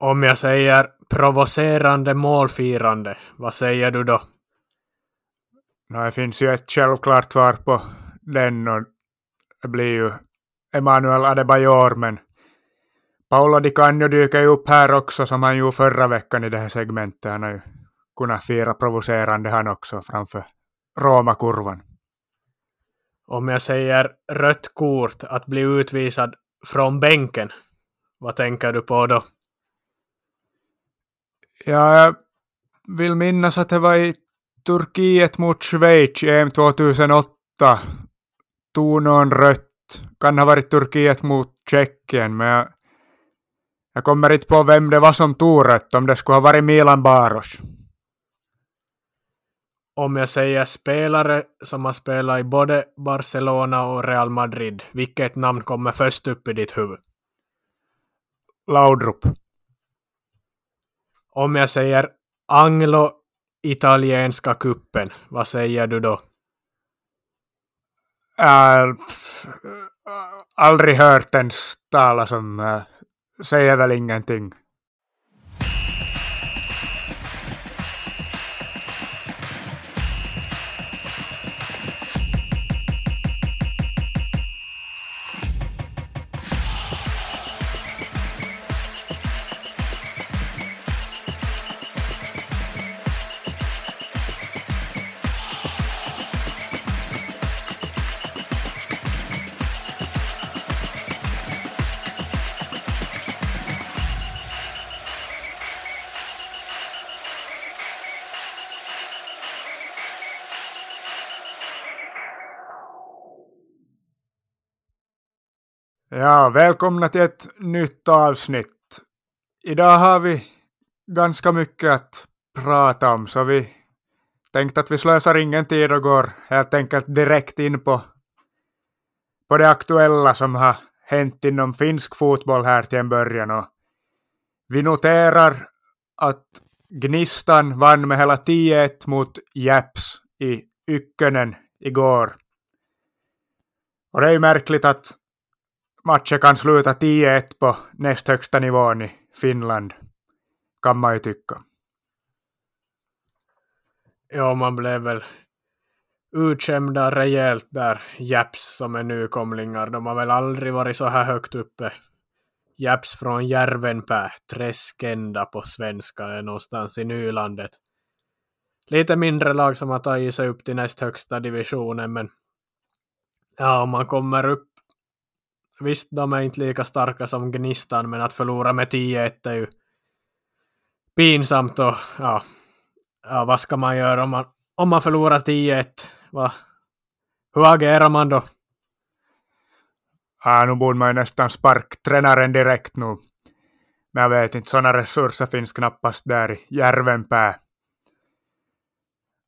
Om jag säger provocerande målfirande, vad säger du då? No, det finns ju ett självklart svar på den och det blir ju Emanuel Adebayor, men Paolo Di Canio dyker ju upp här också som han gjorde förra veckan i det här segmentet. Han har ju kunnat fira provocerande han också framför Roma-kurvan. Om jag säger rött kort att bli utvisad från bänken, vad tänker du på då? Ja, jag vill minnas att det var i Turkiet mot Schweiz i EM 2008. Tog någon rött. Kan ha varit Turkiet mot Tjeckien, men jag, jag kommer inte på vem det var som tog rött, om det skulle ha varit Milan Baros. Om jag säger spelare som har spelat i både Barcelona och Real Madrid, vilket namn kommer först upp i ditt huvud? Laudrup. Om jag säger anglo-italienska kuppen, vad säger du då? Äh, äh aldrig hört ens talas om, äh, säger väl ingenting. Ja, välkomna till ett nytt avsnitt. Idag har vi ganska mycket att prata om, så vi tänkte att vi slösar ingen tid och går helt enkelt direkt in på, på det aktuella som har hänt inom finsk fotboll här till en början. Och vi noterar att Gnistan vann med hela 10-1 mot Japs i Ykkönen igår. Och det är ju märkligt att matcher kan sluta 10-1 på näst högsta nivån i Finland, kan man ju tycka. Ja, man blev väl utskämda rejält där, Japs som är nykomlingar. De har väl aldrig varit så här högt uppe. Japs från Järvenpää, Träskända på svenska, är någonstans i Nylandet. Lite mindre lag som har tagit sig upp till näst högsta divisionen, men ja, om man kommer upp Visst, de är inte lika starka som Gnistan, men att förlora med 10-1 är ju pinsamt och ja, ja, vad ska man göra om man, om man förlorar 10-1? Va? Hur agerar man då? Ja, nu borde man ju nästan spark tränaren direkt nu. Men jag vet inte, sådana resurser finns knappast där i Järvenpää.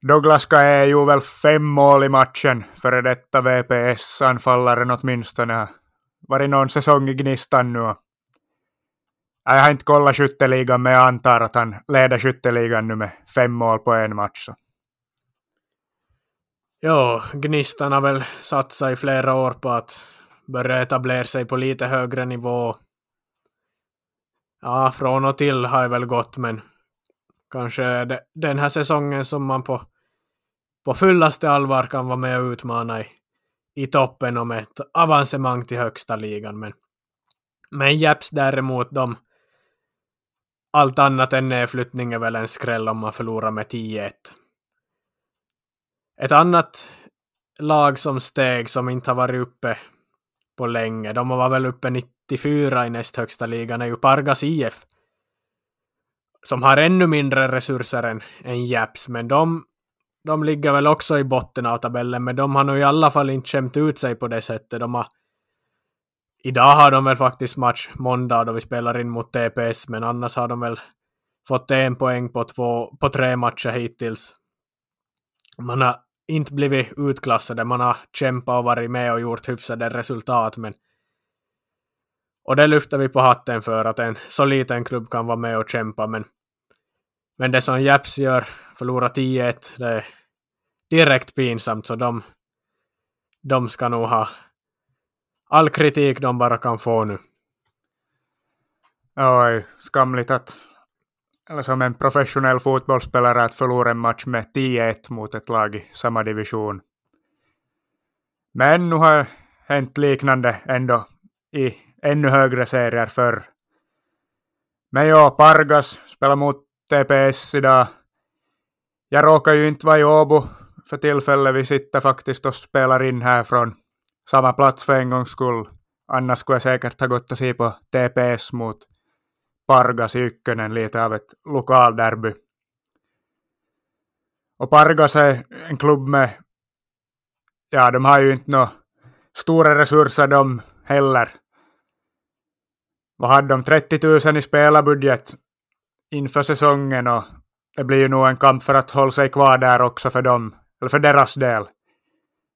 Douglas Kae gjorde väl fem mål i matchen, före detta VPS-anfallaren åtminstone varit någon säsong i Gnistan nu. Jag har inte kollat skytteligan, men jag antar att han leder skytteligan nu med fem mål på en match. Jo, Gnistan har väl satsat i flera år på att börja etablera sig på lite högre nivå. Ja, från och till har det väl gått, men kanske det, den här säsongen som man på, på fullaste allvar kan vara med och utmana i i toppen om ett avancemang till högsta ligan. Men, men Japs däremot, de allt annat än nedflyttning är väl en skräll om man förlorar med 10-1. Ett annat lag som steg som inte har varit uppe på länge, de var väl uppe 94 i näst högsta ligan, är ju Pargas IF. Som har ännu mindre resurser än, än Japs, men de de ligger väl också i botten av tabellen, men de har nog i alla fall inte skämt ut sig på det sättet. De har... Idag har de väl faktiskt match måndag då vi spelar in mot TPS, men annars har de väl fått en poäng på, två, på tre matcher hittills. Man har inte blivit utklassade, man har kämpat och varit med och gjort hyfsade resultat, men och det lyfter vi på hatten för att en så liten klubb kan vara med och kämpa, men men det som Japs gör, förlora 10-1, det är direkt pinsamt, så de, de ska nog ha all kritik de bara kan få nu. Oj, skamligt att eller som en professionell fotbollsspelare att förlora en match med 10-1 mot ett lag i samma division. Men nu har hänt liknande ändå i ännu högre serier förr. Men ja, Pargas spelar mot TPS idag. Jag råkar ju inte vara i Åbo för tillfället. Vi sitter faktiskt och spelar in här från samma plats för en gångs skull. Annars skulle jag säkert ha gått och se på TPS mot Pargas i Ykkönen, lite av ett lokalderby. Och Pargas är en klubb med, ja de har ju inte några stora resurser de heller. Vad hade de? 30 000 i spelarbudget inför säsongen och det blir ju nog en kamp för att hålla sig kvar där också för dem, eller för deras del.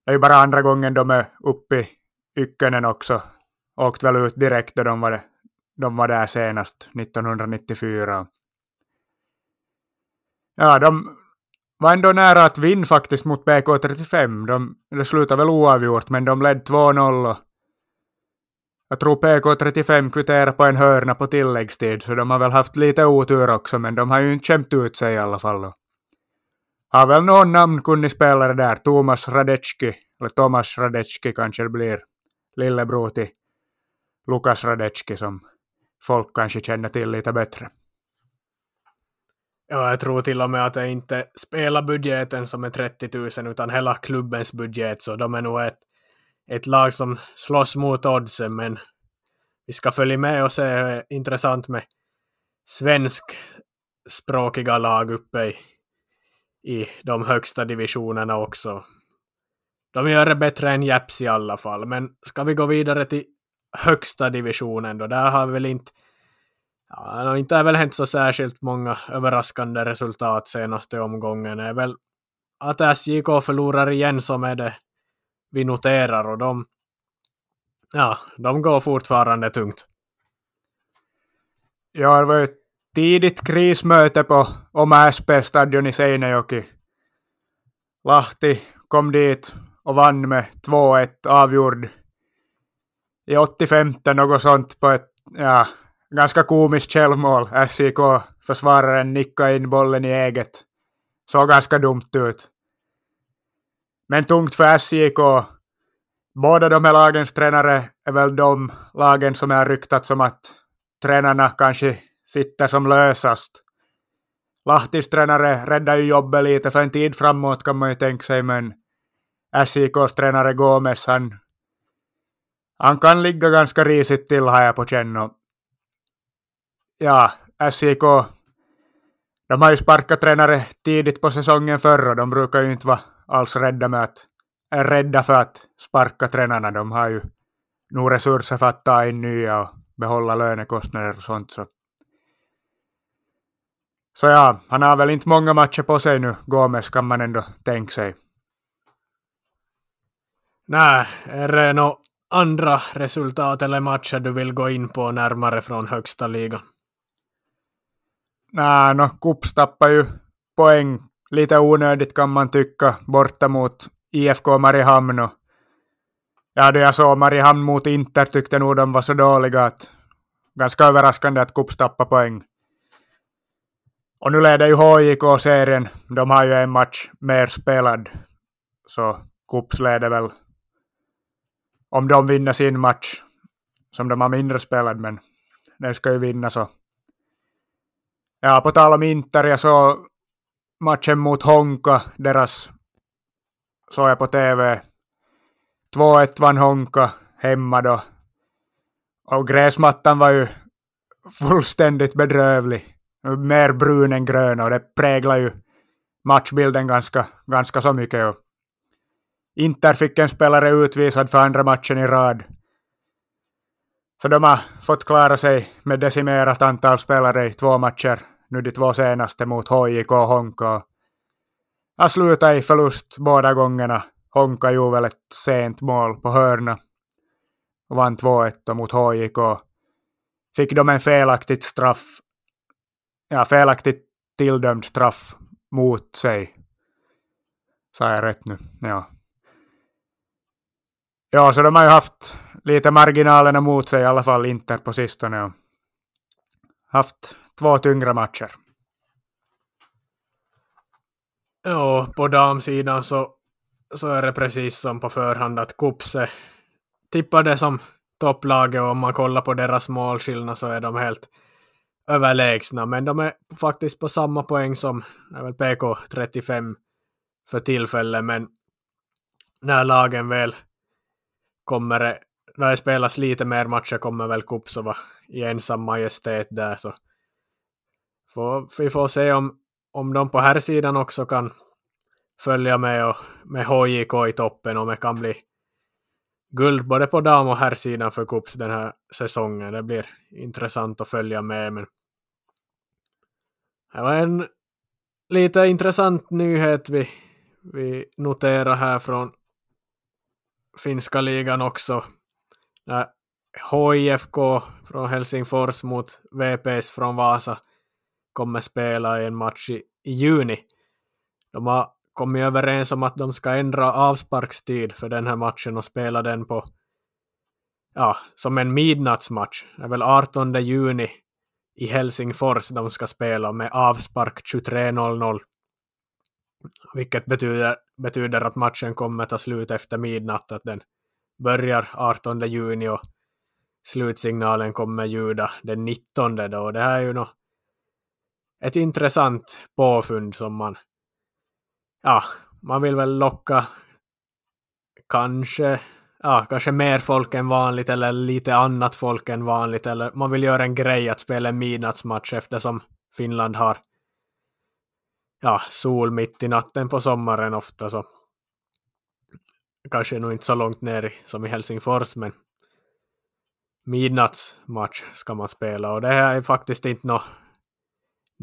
Det är ju bara andra gången de är uppe i Ykkönen också. Åkt väl ut direkt då de var, de var där senast, 1994. Ja, de var ändå nära att vinna faktiskt mot BK35. De, det slutade väl oavgjort, men de ledde 2-0 jag tror PK35 kvitterar på en hörna på tilläggstid, så de har väl haft lite otur också, men de har ju inte skämt ut sig i alla fall. Har väl någon namnkunnig spelare där, Thomas Radecki, eller Thomas Radecki kanske det blir, lillebror till Lukas Radecki som folk kanske känner till lite bättre. Ja, jag tror till och med att det inte spelar budgeten som är 30 000 utan hela klubbens budget, så de är nog ett ett lag som slåss mot oddsen, men vi ska följa med och se intressant med svenskspråkiga lag uppe i, i de högsta divisionerna också. De gör det bättre än Japs i alla fall, men ska vi gå vidare till högsta divisionen då, där har vi väl inte Ja, inte har väl hänt så särskilt många överraskande resultat senaste omgången. Det är väl att SJK förlorar igen som är det vi noterar och de, ja, de går fortfarande tungt. Ja, det var ett tidigt krismöte på Oma SP-stadion i Seinejoki. Lahti kom dit och vann med 2-1 avgjord i 85 något sånt på ett ja, ganska komiskt självmål. SIK-försvararen nickade in bollen i eget. Såg ganska dumt ut. Men tungt för SJK. Båda de här lagens tränare är väl de lagen som har ryktat som att tränarna kanske sitter som lösast. Lahtis tränare räddar ju jobbet lite för en tid framåt kan man ju tänka sig, men SJKs tränare Gomes, han, han kan ligga ganska risigt till har jag på känn. Ja, SJK... de har ju sparkat tränare tidigt på säsongen förr och de brukar ju inte vara alls rädda med att är rädda för att sparka tränarna. De har ju nog resurser för att ta in nya och behålla lönekostnader och sånt. Så. så ja, han har väl inte många matcher på sig nu, Gomes, kan man ändå tänka sig. Nej, är det några andra resultat eller matcher du vill gå in på närmare från högsta ligan? Nej, no, Kups tappar ju poäng lite onödigt kan man tycka, borta mot IFK Mariehamn. Och ja, då jag såg Mariehamn mot Inter tyckte nog de var så dåliga att ganska överraskande att Kups tappade poäng. Och nu leder ju HIK serien. De har ju en match mer spelad. Så Kups leder väl om de vinner sin match som de har mindre spelad, men den ska ju vinna så. Ja, på tal om Inter, jag såg matchen mot Honka, deras såg jag på TV. 2-1 vann Honka hemma då. Och gräsmattan var ju fullständigt bedrövlig. Mer brun än grön och det präglar ju matchbilden ganska, ganska så mycket. Och Inter fick en spelare utvisad för andra matchen i rad. Så de har fått klara sig med decimerat antal spelare i två matcher nu de två senaste mot HJK och Honka. Jag slutade i förlust båda gångerna. Honka gjorde väl ett sent mål på hörna och vann 2-1 mot HJK. Fick de en felaktigt straff, ja felaktigt tilldömd straff mot sig. Sa jag rätt nu? Ja. Ja, så de har ju haft lite marginalerna mot sig i alla fall Inter på sistone. haft två tyngre matcher. Ja, på damsidan så, så är det precis som på förhand att Kupse tippade som topplaget och om man kollar på deras målskillnad så är de helt överlägsna. Men de är faktiskt på samma poäng som PK 35 för tillfället. Men när lagen väl kommer, när det spelas lite mer matcher kommer väl Kupsova i ensam majestät där. Så får, vi får se om, om de på här sidan också kan följa med och med HJK i toppen och det kan bli guld både på dam och herrsidan för Kups den här säsongen. Det blir intressant att följa med. Men det var en lite intressant nyhet vi, vi noterar här från finska ligan också. När HIFK från Helsingfors mot VPS från Vasa kommer spela i en match i, i juni. De har kommit överens om att de ska ändra avsparkstid för den här matchen och spela den på ja, som en midnattsmatch. Det är väl 18 juni i Helsingfors de ska spela med avspark 23.00. Vilket betyder, betyder att matchen kommer ta slut efter midnatt, att den börjar 18 juni och slutsignalen kommer ljuda den 19 då. Det här är ju något ett intressant påfund som man ja, man vill väl locka kanske, ja, kanske mer folk än vanligt eller lite annat folk än vanligt eller man vill göra en grej att spela en midnattsmatch eftersom Finland har ja, sol mitt i natten på sommaren ofta så kanske nog inte så långt ner som i Helsingfors men midnattsmatch ska man spela och det här är faktiskt inte något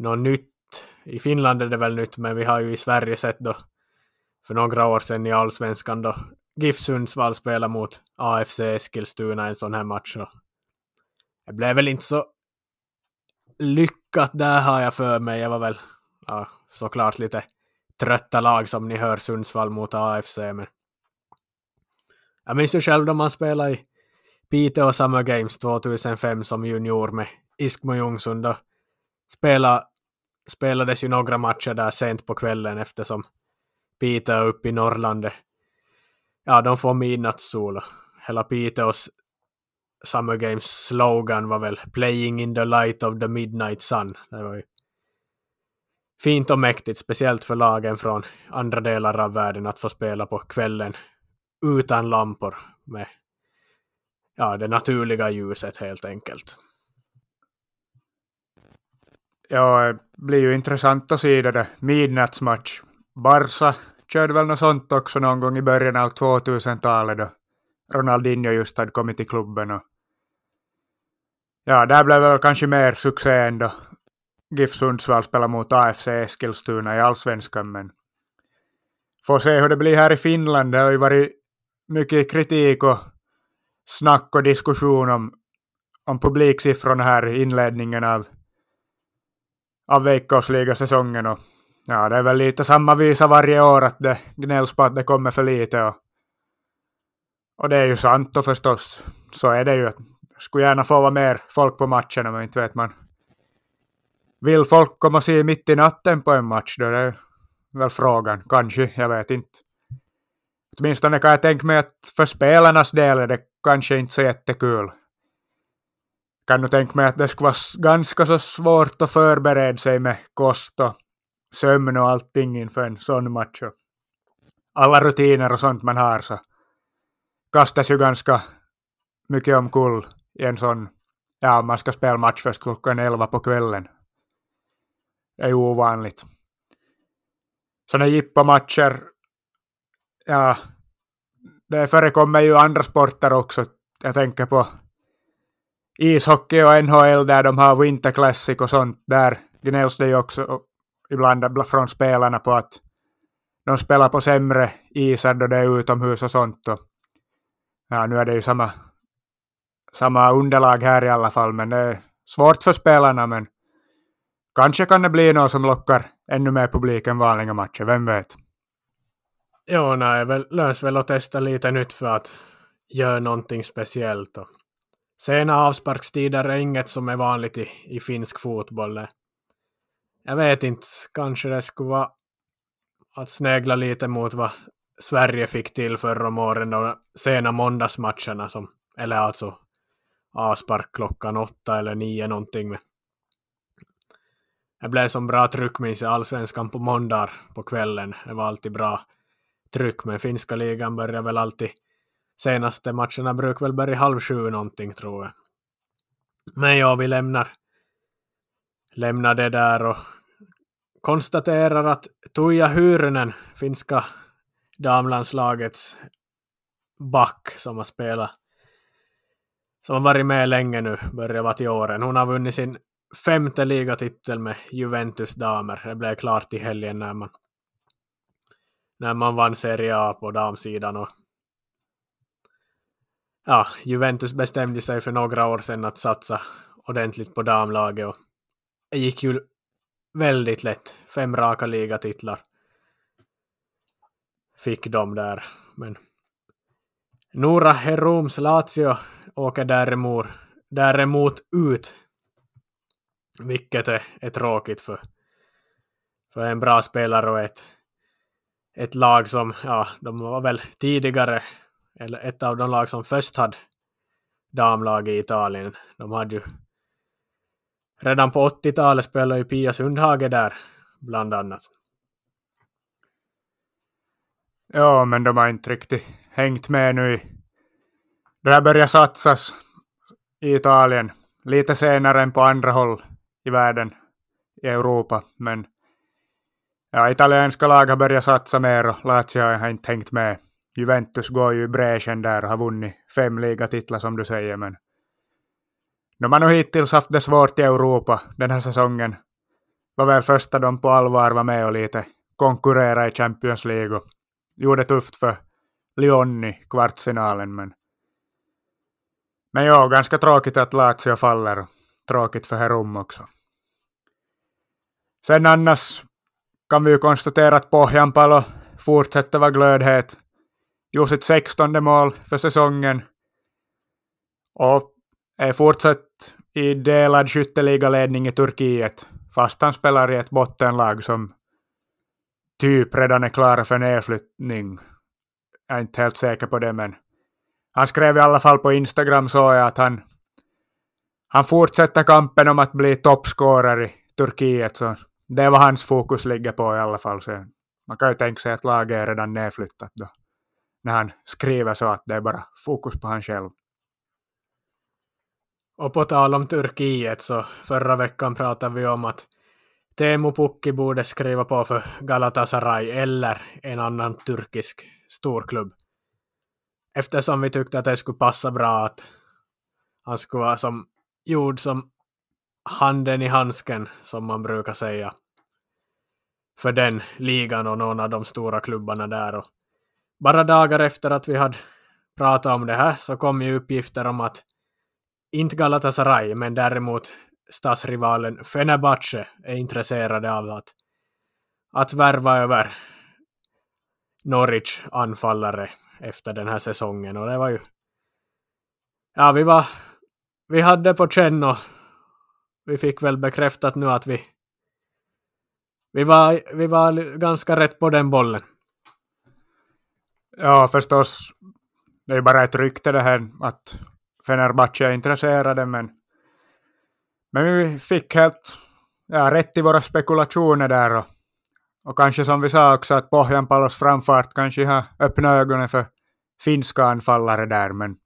något nytt i Finland är det väl nytt, men vi har ju i Sverige sett då för några år sedan i allsvenskan då GIF Sundsvall spelade mot AFC Eskilstuna en sån här match. Och det blev väl inte så lyckat där har jag för mig. Jag var väl ja, såklart lite trötta lag som ni hör Sundsvall mot AFC. Men jag minns ju själv då man spelade i Piteå Summer Games 2005 som junior med Iskmo Jungsund. Då spelade spelades ju några matcher där sent på kvällen eftersom Piteå uppe i Norrland, ja, de får midnattssol. Hela Piteås Summer Games slogan var väl Playing in the light of the midnight sun. Det var ju fint och mäktigt, speciellt för lagen från andra delar av världen att få spela på kvällen utan lampor med ja, det naturliga ljuset helt enkelt. Ja, det blir ju intressant att se det där midnattsmatch. Barca körde väl något sånt också någon gång i början av 2000-talet då Ronaldinho just hade kommit till klubben. Och ja, där blev väl kanske mer succé än då GIF Sundsvall spelar mot AFC Eskilstuna i allsvenskan. Men får se hur det blir här i Finland. Det har ju varit mycket kritik och snack och diskussion om, om publiksiffrorna här i inledningen av av veckosligasäsongen och ja, det är väl lite samma visa varje år att det gnälls på att det kommer för lite och, och det är ju sant och förstås så är det ju. att Skulle gärna få vara mer folk på matcherna men inte vet man. Vill folk komma och se mitt i natten på en match då? Det är väl frågan. Kanske, jag vet inte. Åtminstone kan jag tänka mig att för spelarnas del är det kanske inte så jättekul kan nog tänka mig att det skulle vara ganska så svårt att förbereda sig med kost och sömn och allting inför en sån match. Alla rutiner och sånt man har så kastas ju ganska mycket omkull i en sån, ja man ska spela match först klockan elva på kvällen. Det är ju ovanligt. Sådana jippomatcher, ja, det förekommer ju andra sporter också. Jag tänker på ishockey och NHL där de har Winter Classic och sånt, där gnälls det ju också ibland från spelarna på att de spelar på sämre isar då det är utomhus och sånt. Och, ja, nu är det ju samma, samma underlag här i alla fall, men det är svårt för spelarna. Men kanske kan det bli något som lockar ännu mer publik än vanliga matcher, vem vet? Jo, nej, väl, lös väl att testa lite nytt för att göra någonting speciellt. Och sena avsparkstider är inget som är vanligt i, i finsk fotboll. Jag vet inte, kanske det skulle vara att snegla lite mot vad Sverige fick till förra om åren, de sena måndagsmatcherna, som, eller alltså avspark klockan åtta eller nio någonting. Men Det blev som bra tryck minns jag, allsvenskan på måndagar på kvällen. Det var alltid bra tryck, men finska ligan börjar väl alltid senaste matcherna brukar väl börja halv sju någonting tror jag. Men ja, vi lämnar, lämnar det där och konstaterar att Tuija Hyrynen, finska damlandslagets back som har spelat, som har varit med länge nu, börjar vara till åren. Hon har vunnit sin femte ligatitel med Juventus damer. Det blev klart i helgen när man, när man vann Serie A på damsidan. Och ja, Juventus bestämde sig för några år sedan att satsa ordentligt på damlaget och det gick ju väldigt lätt. Fem raka ligatitlar fick de där. Men Nora Heroms Lazio åker däremot, däremot ut. Vilket är, är tråkigt för, för en bra spelare och ett, ett lag som, ja, de var väl tidigare, eller ett av de lag som först hade damlag i Italien. De hade ju redan på 80-talet spelade ju Pia Sundhage där, bland annat. Ja, men de har inte riktigt hängt med nu. Det här börjar satsas i Italien lite senare än på andra håll i världen, i Europa. Men ja, italienska lag har börjat satsa mer och Lazio har inte hängt med. Juventus går ju i bräschen där och har vunnit fem ligatitlar som du säger, men de har nog hittills haft det svårt i Europa den här säsongen. Var väl första de på allvar var med och lite konkurrera i Champions League och gjorde tufft för Lyon i kvartsfinalen, men men ja, ganska tråkigt att Lazio faller. Tråkigt för Herum också. Sen annars kan vi ju konstatera att Pohjanpalo fortsätter vara glödhet gjort sitt sextonde mål för säsongen. Och är fortsatt i delad skytteligaledning i Turkiet. Fast han spelar i ett bottenlag som typ redan är klara för nedflyttning. Jag är inte helt säker på det, men han skrev i alla fall på Instagram så att han, han fortsätter kampen om att bli toppscorare i Turkiet. Så det är vad hans fokus ligger på i alla fall. Så man kan ju tänka sig att laget är redan nedflyttat då. När han skriver så att det är bara fokus på han själv. Och på tal om Turkiet så förra veckan pratade vi om att Teemu Pukki borde skriva på för Galatasaray eller en annan turkisk storklubb. Eftersom vi tyckte att det skulle passa bra att han skulle vara som gjord som handen i handsken, som man brukar säga, för den ligan och någon av de stora klubbarna där. Och bara dagar efter att vi hade pratat om det här så kom ju uppgifter om att inte Galatasaray, men däremot stadsrivalen Fenerbahce är intresserade av att, att värva över Norwich anfallare efter den här säsongen och det var ju ja vi var vi hade på känn och vi fick väl bekräftat nu att vi vi var, vi var ganska rätt på den bollen. Ja, förstås. Det är ju bara ett rykte det här att Fenerbahce är intresserade, men, men vi fick helt ja, rätt i våra spekulationer där och, och kanske som vi sa också att Pohjanpalos framfart kanske har öppnat ögonen för finska anfallare där, men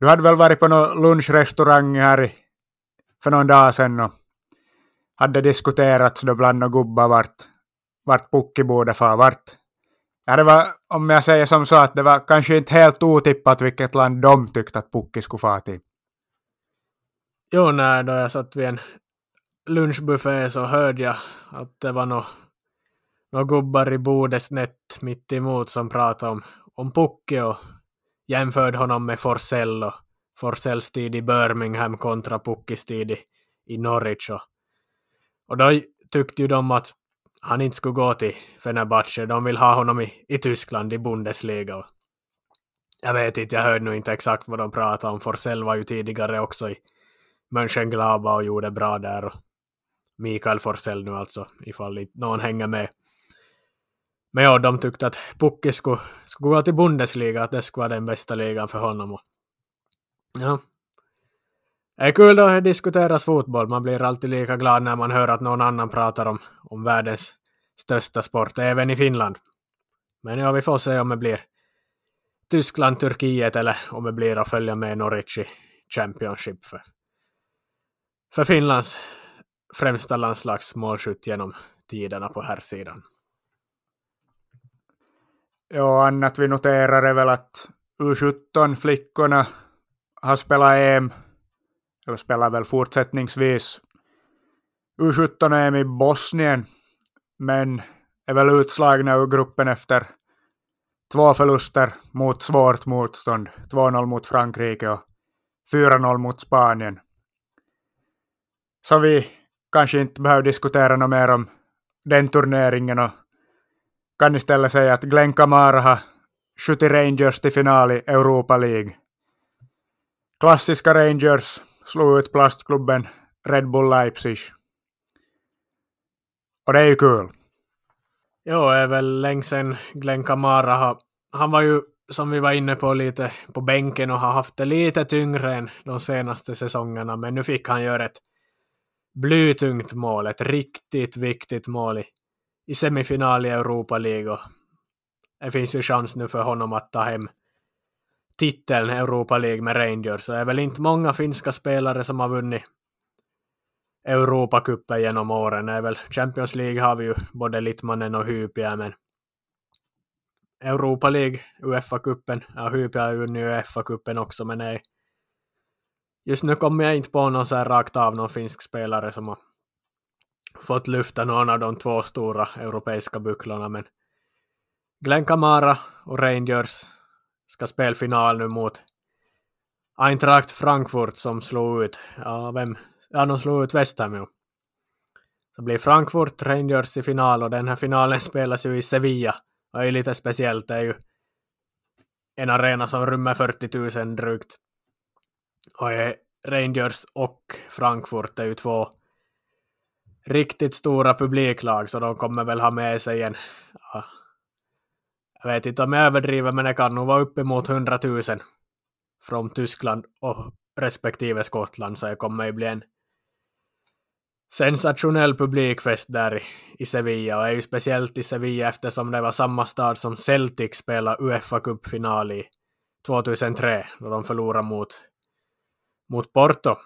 du hade väl varit på någon lunchrestaurang här för någon dag sedan och hade diskuterats då bland några gubbar vart, vart Pukki borde vart Ja, det var, om jag säger som så, att det var kanske inte helt otippat vilket land de tyckte att Pukki skulle fara till. Jo, när då jag satt vid en lunchbuffé så hörde jag att det var några no gubbar i bordet snett mitt emot som pratade om, om Pukki och jämförde honom med Forsell och Forsells tid i Birmingham kontra Pukkis tid i, i Norwich. Och, och då tyckte ju de att han inte skulle gå till Fenerbahce. De vill ha honom i, i Tyskland, i Bundesliga. Jag vet inte, jag hörde nu inte exakt vad de pratade om. Forsell var ju tidigare också i Mönchengladbach och gjorde bra där. Och Mikael Forsell nu alltså, ifall någon hänger med. Men ja, de tyckte att Pukki skulle, skulle gå till Bundesliga, att det skulle vara den bästa ligan för honom. Och, ja. Det är kul då att diskuteras fotboll. Man blir alltid lika glad när man hör att någon annan pratar om, om världens största sport, även i Finland. Men ja, vi får se om det blir Tyskland, Turkiet eller om det blir att följa med Norwich i Championship för, för Finlands främsta landslagsmålskytt genom tiderna på här sidan. Ja, annat vi noterar är väl att U17-flickorna har spelat EM, eller spelar väl fortsättningsvis U17-EM i Bosnien, men är väl utslagna ur gruppen efter två förluster mot svårt motstånd. 2-0 mot Frankrike och 4-0 mot Spanien. Så vi kanske inte behöver diskutera något mer om den turneringen och kan istället säga att Glenn Kamara har skjutit Rangers till final i Europa League. Klassiska Rangers slog ut plastklubben Red Bull Leipzig. Och det är ju kul. Jo, det är väl länge sedan Glenn Kamara har... Han var ju, som vi var inne på, lite på bänken och har haft det lite tyngre än de senaste säsongerna, men nu fick han göra ett blytungt mål, ett riktigt viktigt mål i, i semifinal i Europa League. det finns ju chans nu för honom att ta hem titeln Europa League med Rangers. Så det är väl inte många finska spelare som har vunnit Europacupen genom åren. Det är väl Champions League har vi ju både Littmanen och Hypia, men Europa League, Uefa-cupen, ja Hypia har ju vunnit Uefa-cupen också, men nej. Just nu kommer jag inte på någon så här rakt av någon finsk spelare som har fått lyfta någon av de två stora europeiska bucklorna, men Glenn Kamara och Rangers ska spela final nu mot Eintracht Frankfurt som slog ut, ja vem, ja de slog ut West Ham ju. Så blir Frankfurt Rangers i final och den här finalen spelas ju i Sevilla. Och det är lite speciellt, det är ju en arena som rymmer 40 000 drygt. Och Rangers och Frankfurt är ju två riktigt stora publiklag så de kommer väl ha med sig en ja, jag vet inte om jag överdriver, men det kan nog vara uppemot 100 000 från Tyskland och respektive Skottland, så det kommer ju bli en sensationell publikfest där i Sevilla, och det är ju speciellt i Sevilla eftersom det var samma stad som Celtic spelade Uefa Cup-final i 2003, då de förlorade mot, mot Porto.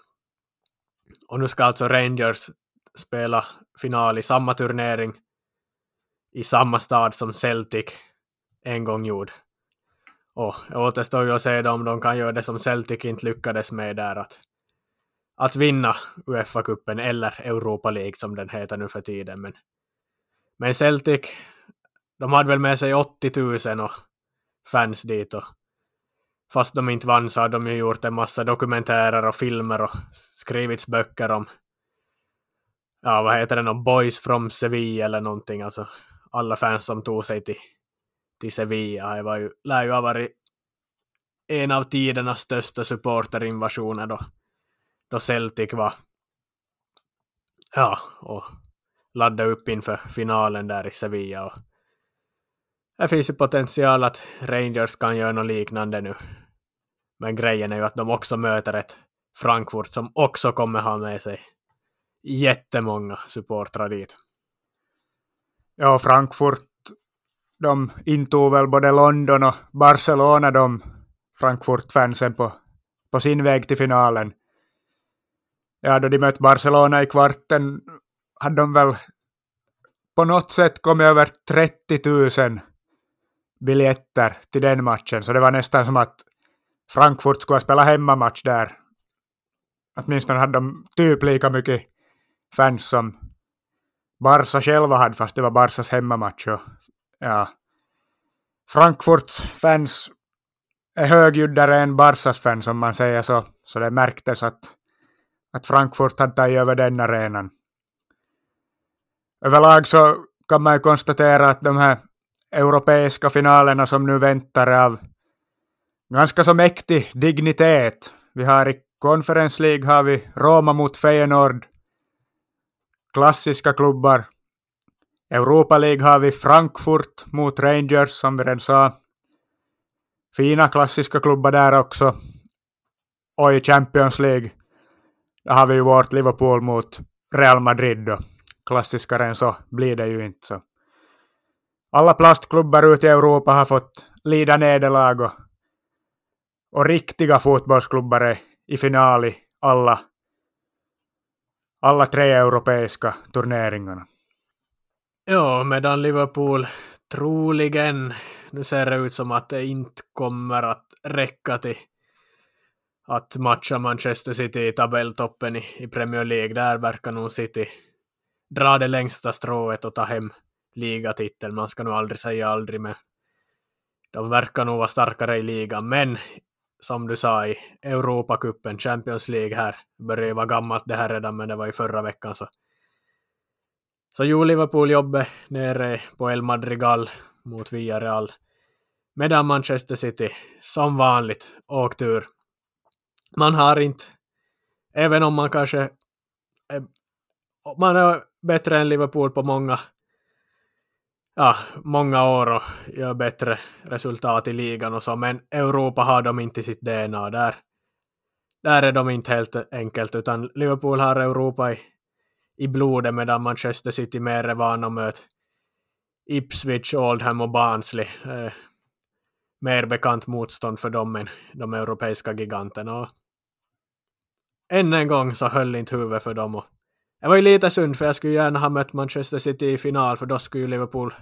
Och nu ska alltså Rangers spela final i samma turnering i samma stad som Celtic en gång gjord. Och det återstår ju att se om de kan göra det som Celtic inte lyckades med där, att, att vinna Uefa-cupen eller Europa League som den heter nu för tiden. Men, men Celtic, de hade väl med sig 80 000 och fans dit och fast de inte vann så har de ju gjort en massa dokumentärer och filmer och skrivits böcker om ja, vad heter det, Boys from Sevilla eller någonting, alltså alla fans som tog sig till till Sevilla. Det var ju, lär ju ha varit en av tidernas största supporterinvasioner då, då Celtic var ja, och laddade upp inför finalen där i Sevilla. Och det finns ju potential att Rangers kan göra något liknande nu. Men grejen är ju att de också möter ett Frankfurt som också kommer ha med sig jättemånga supportrar dit. Ja, Frankfurt de intog väl både London och Barcelona, de Frankfurt-fansen, på, på sin väg till finalen. Ja, då de mötte Barcelona i kvarten hade de väl på något sätt kommit över 30 000 biljetter till den matchen, så det var nästan som att Frankfurt skulle spela hemmamatch där. Åtminstone hade de typ lika mycket fans som Barca själva hade, fast det var Barcas hemmamatch. Och ja, Frankfurts fans är högljuddare än Barsas fans om man säger så. Så det märktes att, att Frankfurt hade tagit över den arenan. Överlag så kan man ju konstatera att de här europeiska finalerna som nu väntar av ganska så mäktig dignitet. Vi har i Conference League har vi Roma mot Feyenoord, klassiska klubbar. Europa League har vi Frankfurt mot Rangers, som vi redan sa. Fina klassiska klubbar där också. Och i Champions League där har vi ju vårt Liverpool mot Real Madrid då. Klassiskare än så blir det ju inte. Så. Alla plastklubbar ute i Europa har fått lida nederlag och, och riktiga fotbollsklubbar är i final i alla, alla tre europeiska turneringarna. Ja, medan Liverpool troligen, nu ser det ut som att det inte kommer att räcka till att matcha Manchester City i tabelltoppen i, i Premier League. Där verkar nog City dra det längsta strået och ta hem ligatiteln. Man ska nog aldrig säga aldrig, men de verkar nog vara starkare i ligan. Men som du sa i Europacupen, Champions League här, börjar ju vara gammalt det här redan, men det var ju förra veckan så. Så jo, Liverpool jobbet nere på El Madrigal mot Villarreal. Medan Manchester City, som vanligt, åkt ur. Man har inte, även om man kanske är, man är bättre än Liverpool på många ja, många år och gör bättre resultat i ligan och så, men Europa har de inte i sitt DNA där. Där är de inte helt enkelt, utan Liverpool har Europa i, i blodet medan Manchester City mer är vana att möta Ipswich, Oldham och Barnsley. Eh, mer bekant motstånd för dem än de europeiska giganterna. Och än en gång så höll inte huvudet för dem. Och det var ju lite synd för jag skulle gärna ha mött Manchester City i final för då skulle ju Liverpool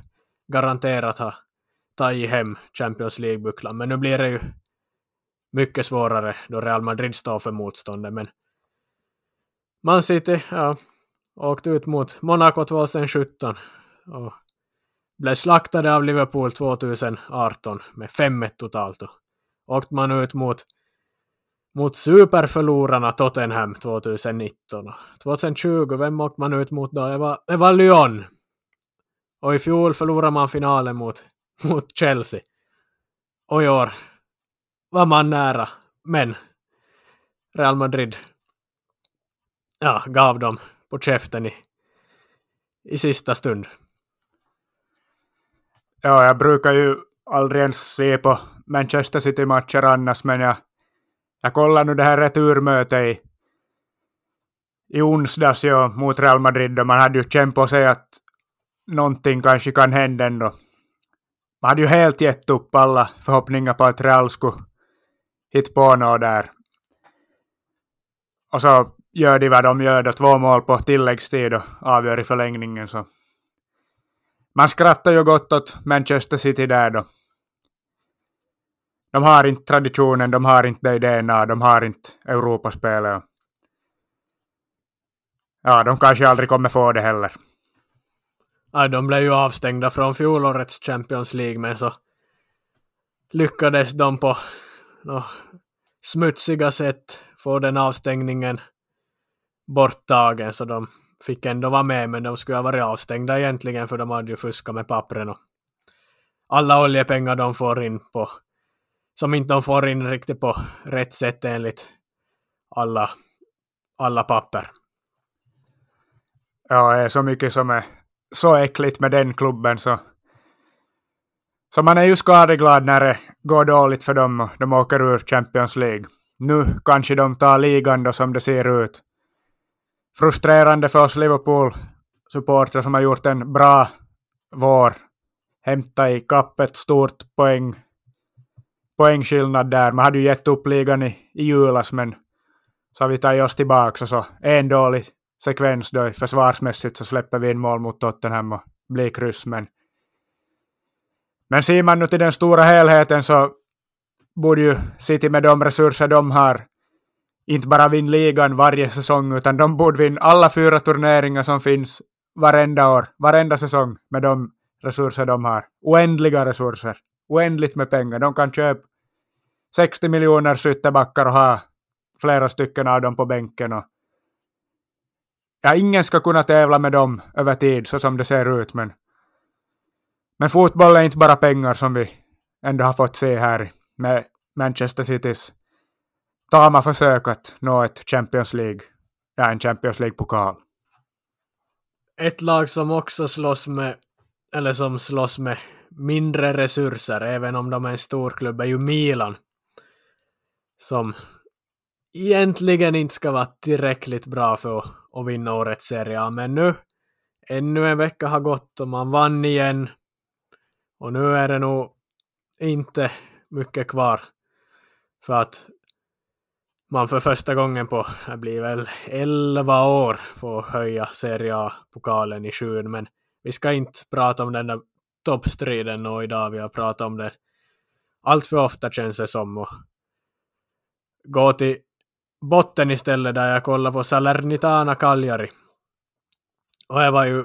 garanterat ha tagit hem Champions League-bucklan. Men nu blir det ju mycket svårare då Real Madrid står för motståndet. Men Man City, ja, åkte ut mot Monaco 2017 och blev slaktade av Liverpool 2018 med 5-1 totalt. Och åkte man ut mot mot superförlorarna Tottenham 2019. 2020, vem åkte man ut mot då? Det var, det var Lyon. Och i fjol förlorade man finalen mot, mot Chelsea. Och i år var man nära, men Real Madrid ja, gav dem på käften i, i sista stund. Ja, jag brukar ju aldrig ens se på Manchester City-matcher annars, men jag jag kollade nu det här returmötet i, i onsdags ja, mot Real Madrid och man hade ju känt på sig att någonting kanske kan hända ändå. Man hade ju helt gett upp alla förhoppningar på att Real skulle hitta på något där. Och så gör de vad de gör då, två mål på tilläggstid och avgör i förlängningen så. Man skrattar ju gott åt Manchester City där då de har inte traditionen, de har inte det DNA, de har inte Europaspelet. Ja, de kanske aldrig kommer få det heller. Ja, de blev ju avstängda från fjolårets Champions League, men så lyckades de på no, smutsiga sätt få den avstängningen borttagen, så de fick ändå vara med, men de skulle ha varit avstängda egentligen, för de hade ju fuskat med pappren och alla oljepengar de får in på som inte de får in riktigt på rätt sätt enligt alla, alla papper. Ja, det är så mycket som är så äckligt med den klubben så, så man är ju skadeglad när det går dåligt för dem och de åker ur Champions League. Nu kanske de tar ligan då som det ser ut. Frustrerande för oss Liverpool-supportrar som har gjort en bra vår. Hämta i kappet stort poäng poängskillnad där. Man hade ju gett upp ligan i, i julas, men så har vi tagit oss tillbaka och så en dålig sekvens då försvarsmässigt så släpper vi in mål mot Tottenham och blir kryss. Men, men ser man nu till den stora helheten så borde ju City med de resurser de har inte bara vinna ligan varje säsong, utan de borde vinna alla fyra turneringar som finns varenda år, varenda säsong med de resurser de har. Oändliga resurser oändligt med pengar. De kan köpa 60 miljoner skyttebackar och ha flera stycken av dem på bänken. Och ja, ingen ska kunna tävla med dem över tid så som det ser ut. Men, men fotboll är inte bara pengar som vi ändå har fått se här med Manchester Citys tama försök att nå ett Champions League, ja en Champions League-pokal. Ett lag som också slåss med, eller som slåss med mindre resurser, även om de är en stor klubb, är ju Milan. Som egentligen inte ska vara tillräckligt bra för att, att vinna årets serie A, men nu ännu en vecka har gått och man vann igen. Och nu är det nog inte mycket kvar för att man för första gången på, det blir väl 11 år, får höja Serie A-pokalen i skyn. Men vi ska inte prata om den där toppstriden nu idag. Vi har pratat om det allt för ofta känns det som. Och gå till botten istället där jag kollar på Salernitana Cagliari. Och jag var ju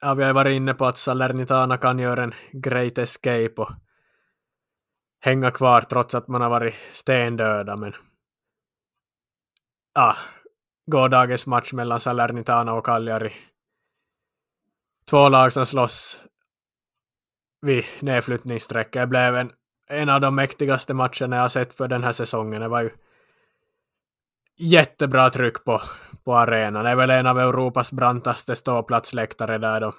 ja, vi har varit inne på att Salernitana kan göra en great escape och hänga kvar trots att man har varit stendöda. Men Ah, gårdagens match mellan Salernitana och Cagliari. Två lag som slåss vid nedflyttningsstrecket. Det blev en, en av de mäktigaste matcherna jag sett för den här säsongen. Det var ju jättebra tryck på, på arenan. Det är väl en av Europas brantaste ståplatsläktare där då.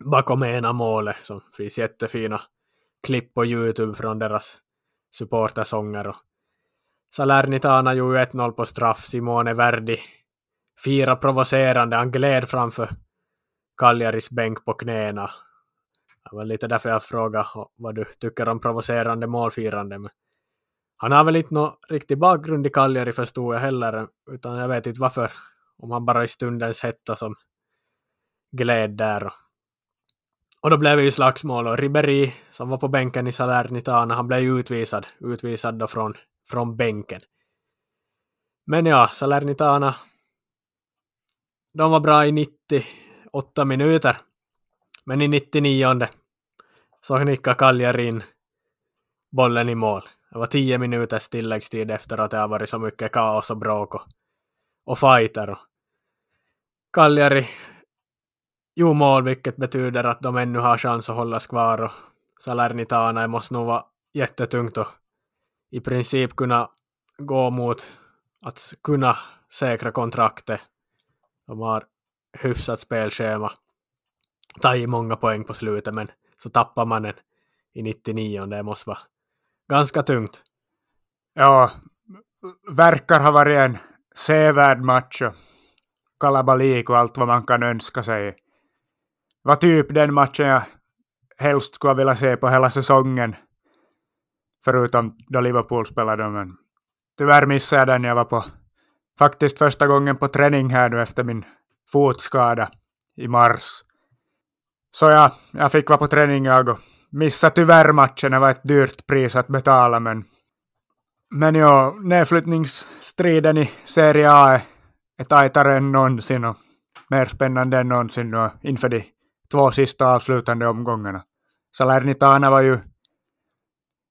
Bakom ena målet som finns jättefina klipp på Youtube från deras supportersånger. Och Salernitana gjorde 1-0 på straff. Simone Verdi fira provocerande. Han gled framför Kaljaris bänk på knäna. Det var lite därför jag frågade vad du tycker om provocerande målfirande. Men han har väl inte någon riktig bakgrund i Kaljari förstod jag heller, utan jag vet inte varför. Om han bara i stundens hetta som gled där. Och då blev det ju slagsmål och Ribéry som var på bänken i Salernitana, han blev ju utvisad. Utvisad då från, från bänken. Men ja, Salernitana. De var bra i 98 minuter. Men i 99 så nickade Cagliari in bollen i mål. Det var 10 minuters tilläggstid efter att det har varit så mycket kaos och bråk och, och fighter. Och Kaljari Jo, mål, vilket betyder att de ännu har chans att hållas kvar. Och Salernitana måste nog vara jättetungt och i princip kunna gå mot att kunna säkra kontraktet. De har hyfsat spelschema. Tagit många poäng på slutet, men så tappar man den i 99 och det måste vara ganska tungt. Ja, verkar ha varit en sevärd match och kalabalik och allt vad man kan önska sig var typ den matchen jag helst skulle vilja se på hela säsongen. Förutom då Liverpool spelade, men tyvärr missade jag den. Jag var på faktiskt första gången på träning här nu efter min fotskada i mars. Så ja, jag fick vara på träning jag och missade tyvärr matchen, det var ett dyrt pris att betala men men ja, nedflyttningsstriden i Serie A är tajtare än någonsin och mer spännande än någonsin och inför de två sista avslutande omgångarna. Salernitana var ju,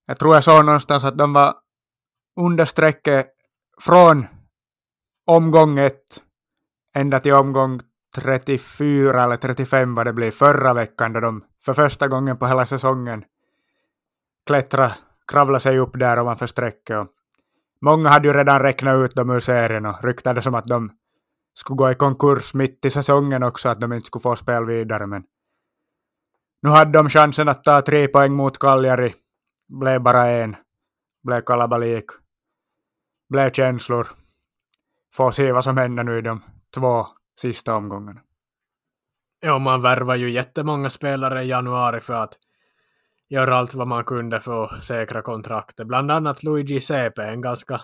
jag tror jag såg någonstans att de var under strecket från omgång ett ända till omgång 34 eller 35 vad det blev förra veckan då de för första gången på hela säsongen klättra, kravla sig upp där ovanför strecket. Och många hade ju redan räknat ut dem ur serien och ryktade som att de skulle gå i konkurs mitt i säsongen också, att de inte skulle få spel vidare. Men nu hade de chansen att ta tre poäng mot Cagliari. Blev bara en. Blev kalabalik. Blev känslor. Får se vad som händer nu i de två sista omgångarna. Ja, man värvar ju jättemånga spelare i januari för att göra allt vad man kunde för att säkra kontraktet. Bland annat Luigi Sepe, en ganska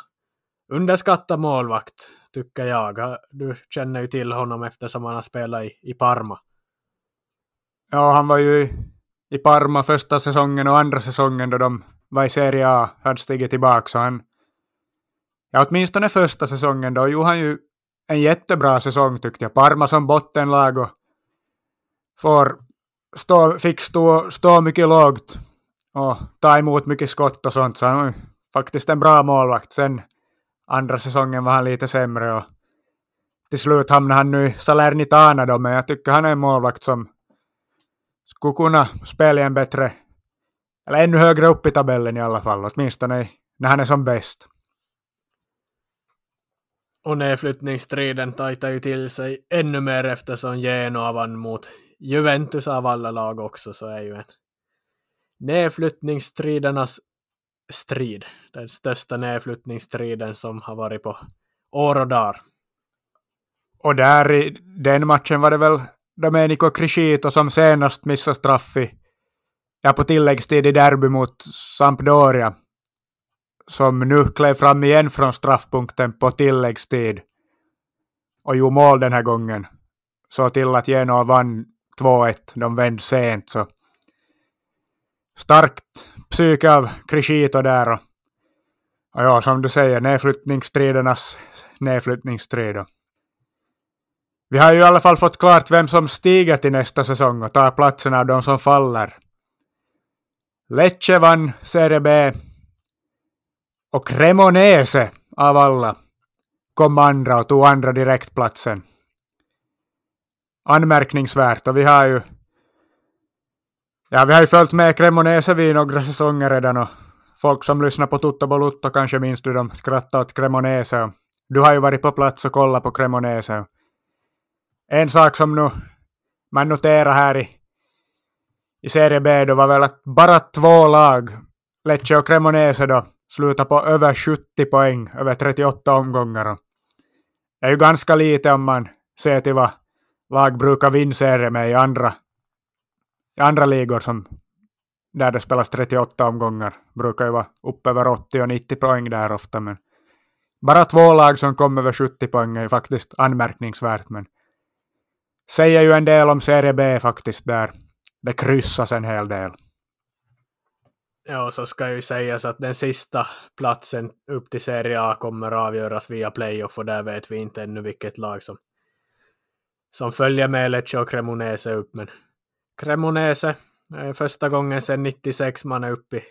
underskattad målvakt, tycker jag. Du känner ju till honom eftersom han har spelat i, i Parma. Ja, han var ju i, Parma första säsongen och andra säsongen då de var i Serie A, hade stigit tillbaka. Så han, ja, åtminstone första säsongen då gjorde han ju en jättebra säsong tyckte jag. Parma som bottenlag och får stå, fick stå, stå mycket lågt och ta emot mycket skott och sånt, så han var faktiskt en bra målvakt. Sen andra säsongen var han lite sämre och till slut hamnade han nu i Salernitana då, men jag tycker han är en målvakt som skulle kunna spela i en bättre eller ännu högre upp i tabellen i alla fall, åtminstone när han är som bäst. Och nedflyttningsstriden tajtar ju till sig ännu mer eftersom Genoa vann mot Juventus av alla lag också, så är ju en nedflyttningsstridernas strid. Den största nedflyttningsstriden som har varit på år och dagar. Och där i den matchen var det väl Domenico Crescito som senast missade straff i, ja, på tilläggstid i derby mot Sampdoria. Som nu klev fram igen från straffpunkten på tilläggstid. Och gjorde mål den här gången. Så till att Genoa vann 2-1. De vände sent så. Starkt psyke av Crescito där. Och, och ja, som du säger, nedflyttningsstridernas nedflyttningsstrid. Vi har ju i alla fall fått klart vem som stiger till nästa säsong och tar platsen av de som faller. Lecce vann Serie B och Cremonese av alla kom andra och tog andra direktplatsen. Anmärkningsvärt och vi har ju Ja, vi har ju följt med Cremonese vid några säsonger redan och folk som lyssnar på Tutto Bolutto kanske minns du de skrattar åt Cremonese. Du har ju varit på plats och kollat på Cremonese. En sak som nu man noterar här i, i Serie B då var väl att bara två lag, Lecce och Cremonese då, slutar på över 70 poäng över 38 omgångar. Det är ju ganska lite om man ser till vad lag brukar vinna serier med i andra, i andra ligor som där det spelas 38 omgångar. Brukar ju vara upp över 80 och 90 poäng där ofta, men bara två lag som kommer över 70 poäng är ju faktiskt anmärkningsvärt, men säger ju en del om Serie B faktiskt där. Det kryssas en hel del. Ja, och så ska ju sägas att den sista platsen upp till Serie A kommer avgöras via playoff och där vet vi inte ännu vilket lag som, som följer med Lecce och Cremonese upp. Men Cremonese, är första gången sedan 96 man är uppe i,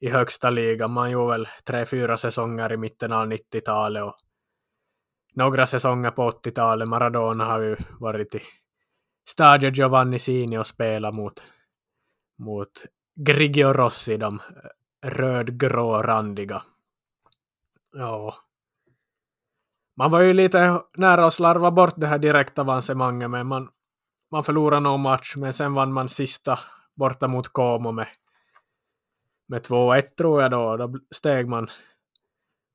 i högsta ligan. Man gjorde väl tre, fyra säsonger i mitten av 90-talet och några säsonger på 80-talet. Maradona har ju varit i Stadio Giovanni Sini och spelat mot, mot Grigio Rossi, de eh, rödgrå-randiga. Ja. Man var ju lite nära att slarva bort det här direktavancemanget, men man, man förlorade någon match, men sen vann man sista borta mot Como med, med 2-1 tror jag då. Då steg man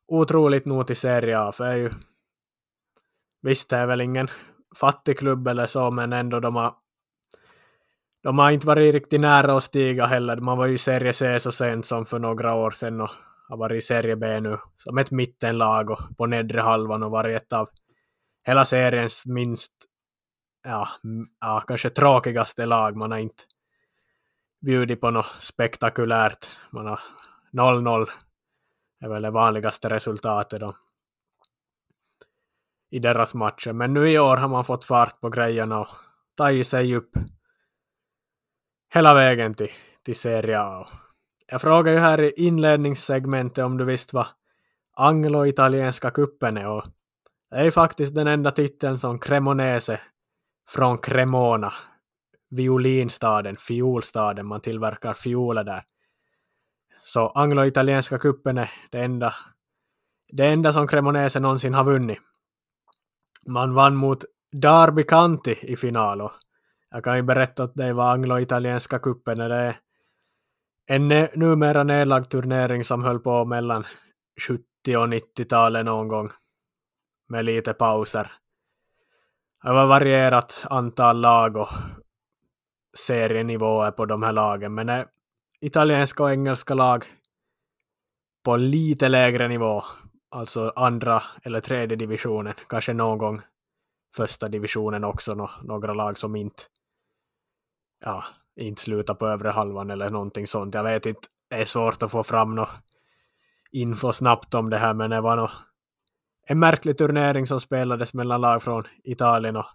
otroligt nog till Serie A, för det är ju Visst, det är väl ingen fattig klubb eller så, men ändå de har de har inte varit riktigt nära att stiga heller. Man var ju i Serie C så sent som för några år sedan och har varit i Serie B nu som ett mittenlag och på nedre halvan och varit ett av hela seriens minst, ja, ja kanske tråkigaste lag. Man har inte bjudit på något spektakulärt. Man har 0-0 Det är väl det vanligaste resultatet då i deras matcher. Men nu i år har man fått fart på grejerna och tagit sig upp hela vägen till, till Serie A. Jag frågade ju här i inledningssegmentet om du visste vad anglo-italienska kuppen är och det är ju faktiskt den enda titeln som Cremonese från Cremona, violinstaden, fiolstaden, man tillverkar fioler där. Så anglo-italienska kuppen är det enda, det enda som Cremonese någonsin har vunnit man vann mot Darby County i final och jag kan ju berätta att det var anglo-italienska kuppen. Det är en numera nedlagd turnering som höll på mellan 70 och 90-talet någon gång med lite pauser. Det var varierat antal lag och serienivåer på de här lagen, men det italienska och engelska lag på lite lägre nivå alltså andra eller tredje divisionen, kanske någon gång första divisionen också, no, några lag som inte, ja, inte slutar på övre halvan eller någonting sånt. Jag vet inte, det är svårt att få fram något info snabbt om det här, men det var nog en märklig turnering som spelades mellan lag från Italien och,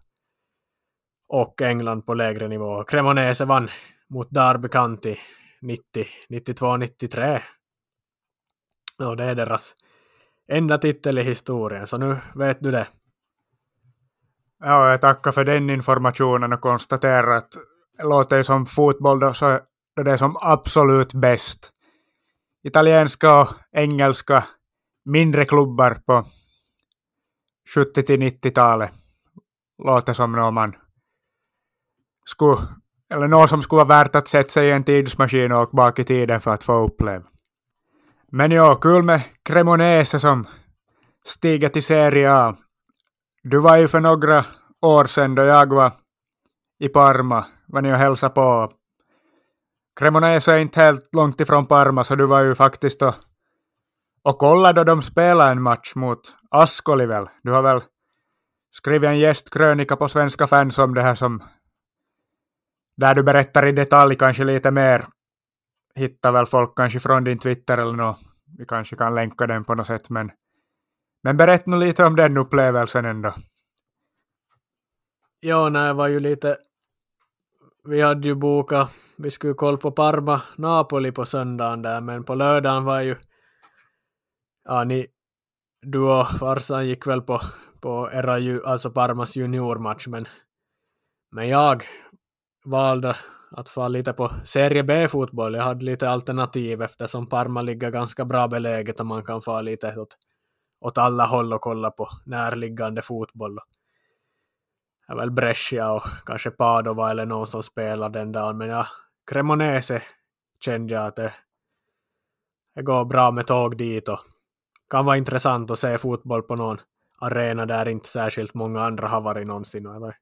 och England på lägre nivå. Cremonese vann mot Darby County 90, 92-93. Och det är deras enda titel i historien, så nu vet du det. Ja, jag tackar för den informationen och konstaterar att det låter ju som fotboll då, så då det är som absolut bäst. Italienska och engelska mindre klubbar på 70 till 90-talet låter som något man skulle, eller något som skulle vara värt att sätta sig i en tidsmaskin och åka bak i tiden för att få uppleva. Men ja, kul med Cremonese som stiger till Serie A. Du var ju för några år sedan då jag var i Parma, var ni och hälsade på. Cremonese är inte helt långt ifrån Parma, så du var ju faktiskt och, och kollade då de spelade en match mot Ascoli väl. Du har väl skrivit en gästkrönika på Svenska fans om det här som där du berättar i detalj kanske lite mer. Hittar väl folk kanske från din Twitter eller något. Vi kanske kan länka den på något sätt, men, men berätta nu lite om den upplevelsen ändå. Ja, nej, var ju lite... Vi hade ju bokat, vi skulle kolla på Parma, Napoli på söndagen där, men på lördagen var ju... Ja, ni... Du och farsan gick väl på, på era, ju, alltså Parmas juniormatch, men... Men jag valde att få lite på Serie B-fotboll. Jag hade lite alternativ eftersom Parma ligger ganska bra beläget och man kan få lite åt, åt alla håll och kolla på närliggande fotboll. Det är väl Brescia och kanske Padova eller någon som spelar den dagen, men ja, Cremonese kände jag att det, det går bra med tåg dit och kan vara intressant att se fotboll på någon arena där inte särskilt många andra har varit någonsin.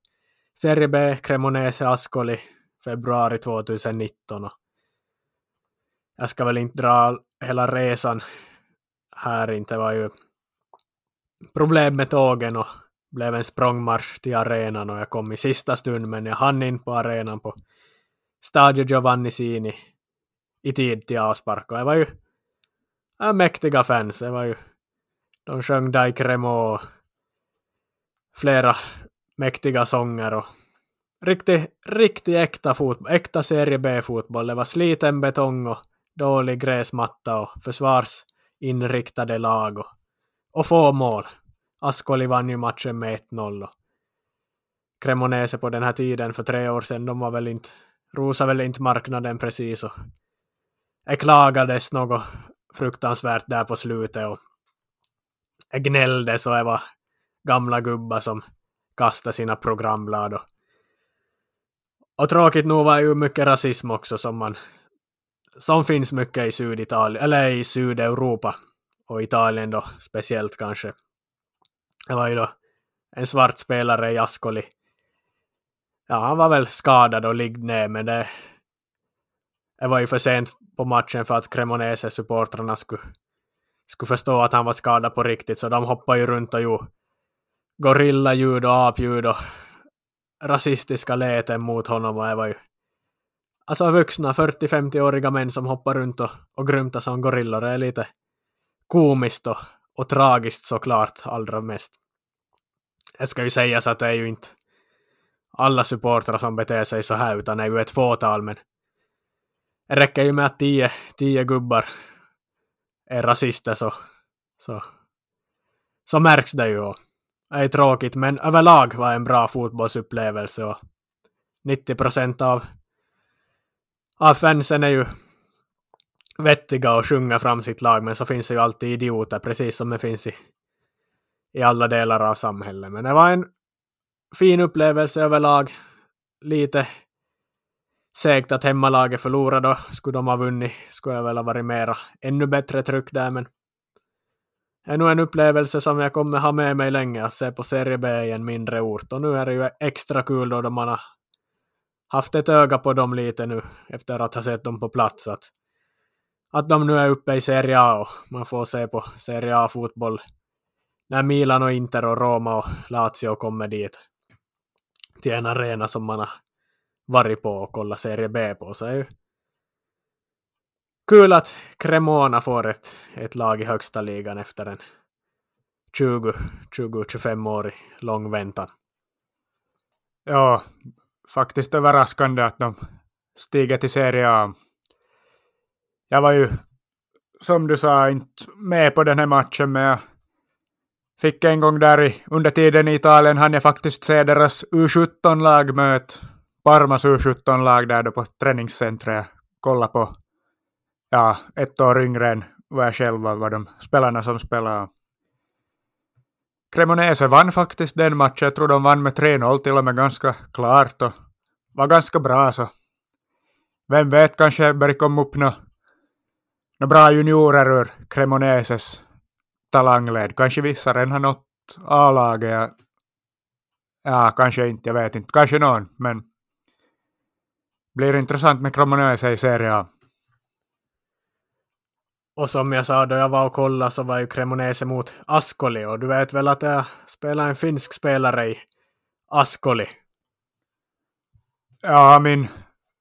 Serie B, Cremonese, Ascoli, februari 2019. Och jag ska väl inte dra hela resan här inte. Det var ju problem med tågen och blev en språngmarsch till arenan och jag kom i sista stund men jag hann in på arenan på Stadio Giovanni Sini i tid till avspark och det var ju ja, mäktiga fans. Det var ju de sjöng Dai Cremo och flera mäktiga sånger och riktigt, riktigt äkta fotboll, äkta serie B-fotboll. Det var sliten betong och dålig gräsmatta och försvarsinriktade lag och, och få mål. Ascoli vann ju matchen med 1-0 Cremonese på den här tiden för tre år sedan, de var väl inte, rosade väl inte marknaden precis och det klagades något fruktansvärt där på slutet och det gnälldes och det var gamla gubbar som kastade sina programblad och och tråkigt nog var ju mycket rasism också som man som finns mycket i Syditalien, eller i Sydeuropa och Italien då speciellt kanske. Det var ju då en svart spelare i Ascoli. Ja, han var väl skadad och ligg ner, men det, det var ju för sent på matchen för att Cremonese-supportrarna skulle, skulle förstå att han var skadad på riktigt, så de hoppade ju runt och gjorde gorillaljud och apljud och rasistiska läten mot honom och det var ju alltså vuxna 40-50-åriga män som hoppar runt och, och grymtar som gorillor. Det är lite komiskt och, och tragiskt såklart allra mest. Det ska ju sägas att det är ju inte alla supportrar som beter sig så här utan det är ju ett fåtal men det räcker ju med att tio, tio gubbar är rasister så, så, så märks det ju. Och är tråkigt, men överlag var en bra fotbollsupplevelse och 90 procent av, av fansen är ju vettiga och sjunger fram sitt lag, men så finns det ju alltid idioter, precis som det finns i, i alla delar av samhället. Men det var en fin upplevelse överlag. Lite segt att hemmalaget förlorade då. Skulle de ha vunnit skulle jag väl ha varit mera, ännu bättre tryck där, men är nog en upplevelse som jag kommer ha med mig länge, att se på Serie B i en mindre ort. Och nu är det ju extra kul då man har haft ett öga på dem lite nu efter att ha sett dem på plats. Att, att de nu är uppe i Serie A och man får se på Serie A-fotboll när Milan och Inter och Roma och Lazio kommer dit till en arena som man har varit på och kollat Serie B på. Så är ju kul att Cremona får ett, ett lag i högsta ligan efter en 20-25-årig lång väntan. Ja, faktiskt överraskande att de stiger till Serie A. Jag var ju, som du sa, inte med på den här matchen, men jag fick en gång där i, under tiden i Italien hann jag faktiskt se deras U17-lag möt Parmas U17-lag där då på träningscentret. kolla på ja, ett år yngre än vad jag själv var, vad de spelarna som spelade. Cremonese vann faktiskt den matchen. Jag tror de vann med 3-0 till och med ganska klart och var ganska bra så. Vem vet, kanske börjar komma upp några no bra juniorer ur Cremoneses talangled. Kanske vissa redan har nått A-laget. Ja, kanske inte, jag vet inte. Kanske någon, men blir intressant med Cremonese i Serie A. Och som jag sa då jag var och kollade så var ju Cremonese mot Ascoli och du vet väl att jag spelar en finsk spelare i Ascoli. Ja, min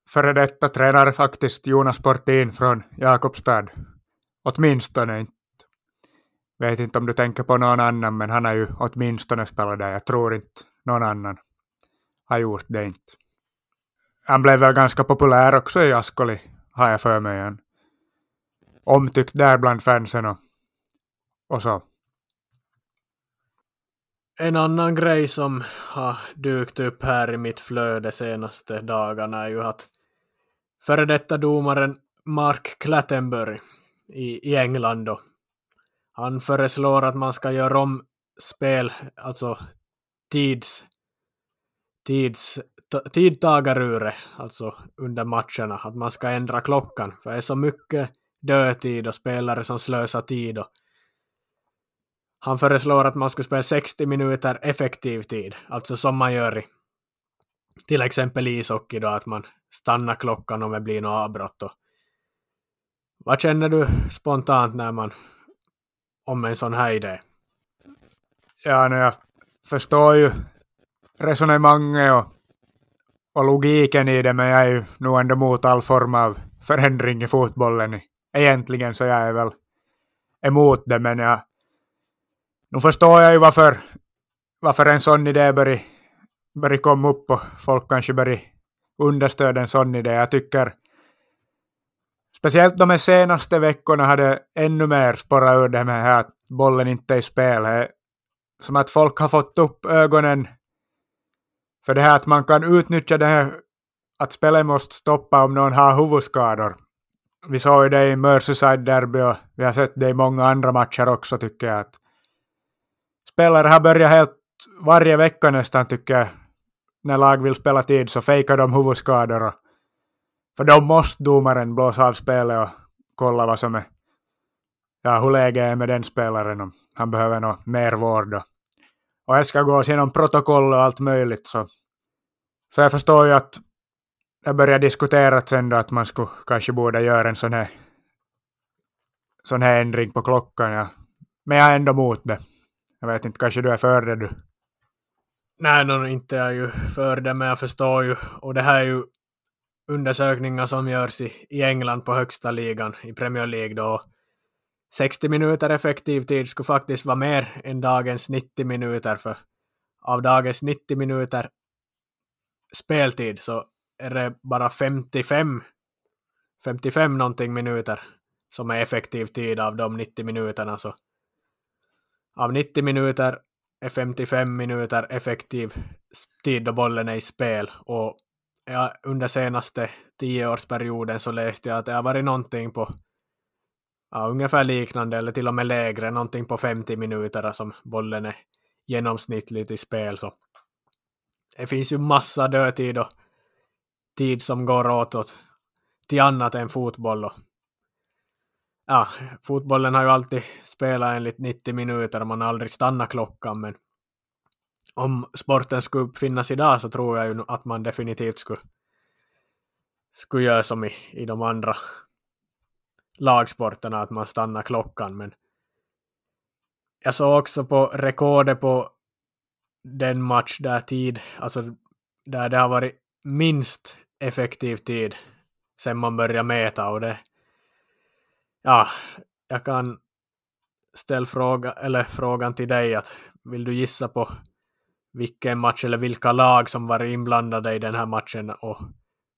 före detta tränare faktiskt, Jonas Portin från Jakobstad. Åtminstone inte. Vet inte om du tänker på någon annan, men han har ju åtminstone spelat där. Jag tror inte någon annan har gjort det inte. Han blev väl ganska populär också i Ascoli, har jag för mig. Han omtyckt där bland fansen och, och så. En annan grej som har dykt upp här i mitt flöde senaste dagarna är ju att före detta domaren Mark Clattenburg i, i England då, han föreslår att man ska göra om spel, alltså tids, tids, tidtagarure, alltså under matcherna, att man ska ändra klockan, för det är så mycket dödtid och spelare som slösar tid. Och han föreslår att man skulle spela 60 minuter effektiv tid, alltså som man gör i till exempel ishockey då, att man stannar klockan om det blir något avbrott. Och vad känner du spontant när man om en sån här idé? Ja, nu jag förstår ju resonemanget och, och logiken i det, men jag är ju nog ändå mot all form av förändring i fotbollen egentligen så jag är väl emot det, men jag, nu förstår jag ju varför, varför en sån idé börjar, börjar komma upp och folk kanske börjar understödja en sån idé. Jag tycker speciellt de senaste veckorna hade ännu mer spårat ur det med att bollen inte är i spel. Det är som att folk har fått upp ögonen för det här att man kan utnyttja det här att spelet måste stoppa om någon har huvudskador vi såg ju det i Merseyside-derby och vi har sett det i många andra matcher också tycker jag. Att spelare har börjat helt varje vecka nästan tycker jag. När lag vill spela tid så fejkar de huvudskador. Och, för då måste domaren blåsa av spelet och kolla vad som är ja, hur läget är med den spelaren om han behöver något mer vård. Och, och det ska gås genom protokoll och allt möjligt. Så, så jag förstår ju att jag började diskutera sen då att man skulle kanske borde göra en sån här sån här ändring på klockan. Ja. Men jag är ändå emot det. Jag vet inte, kanske du är för det du? Nej, no, inte är jag ju för det, men jag förstår ju. Och det här är ju undersökningar som görs i, i England på högsta ligan, i Premier League då. 60 minuter effektiv tid skulle faktiskt vara mer än dagens 90 minuter, för av dagens 90 minuter speltid så är det bara 55, 55 någonting minuter som är effektiv tid av de 90 minuterna. Så av 90 minuter är 55 minuter effektiv tid då bollen är i spel. Och jag, under senaste tioårsperioden så läste jag att det har varit någonting på ja, ungefär liknande eller till och med lägre, någonting på 50 minuter som bollen är genomsnittligt i spel. Så det finns ju massa dödtid och tid som går åt, till annat än fotboll. Och, ja, fotbollen har ju alltid spelat enligt 90 minuter och man har aldrig stannat klockan, men om sporten skulle uppfinnas idag så tror jag ju att man definitivt skulle, skulle göra som i, i de andra lagsporterna, att man stannar klockan, men jag såg också på rekordet på den match där tid, alltså där det har varit minst effektiv tid sen man börjar mäta och det ja, jag kan ställa fråga, eller frågan till dig att vill du gissa på vilken match eller vilka lag som var inblandade i den här matchen och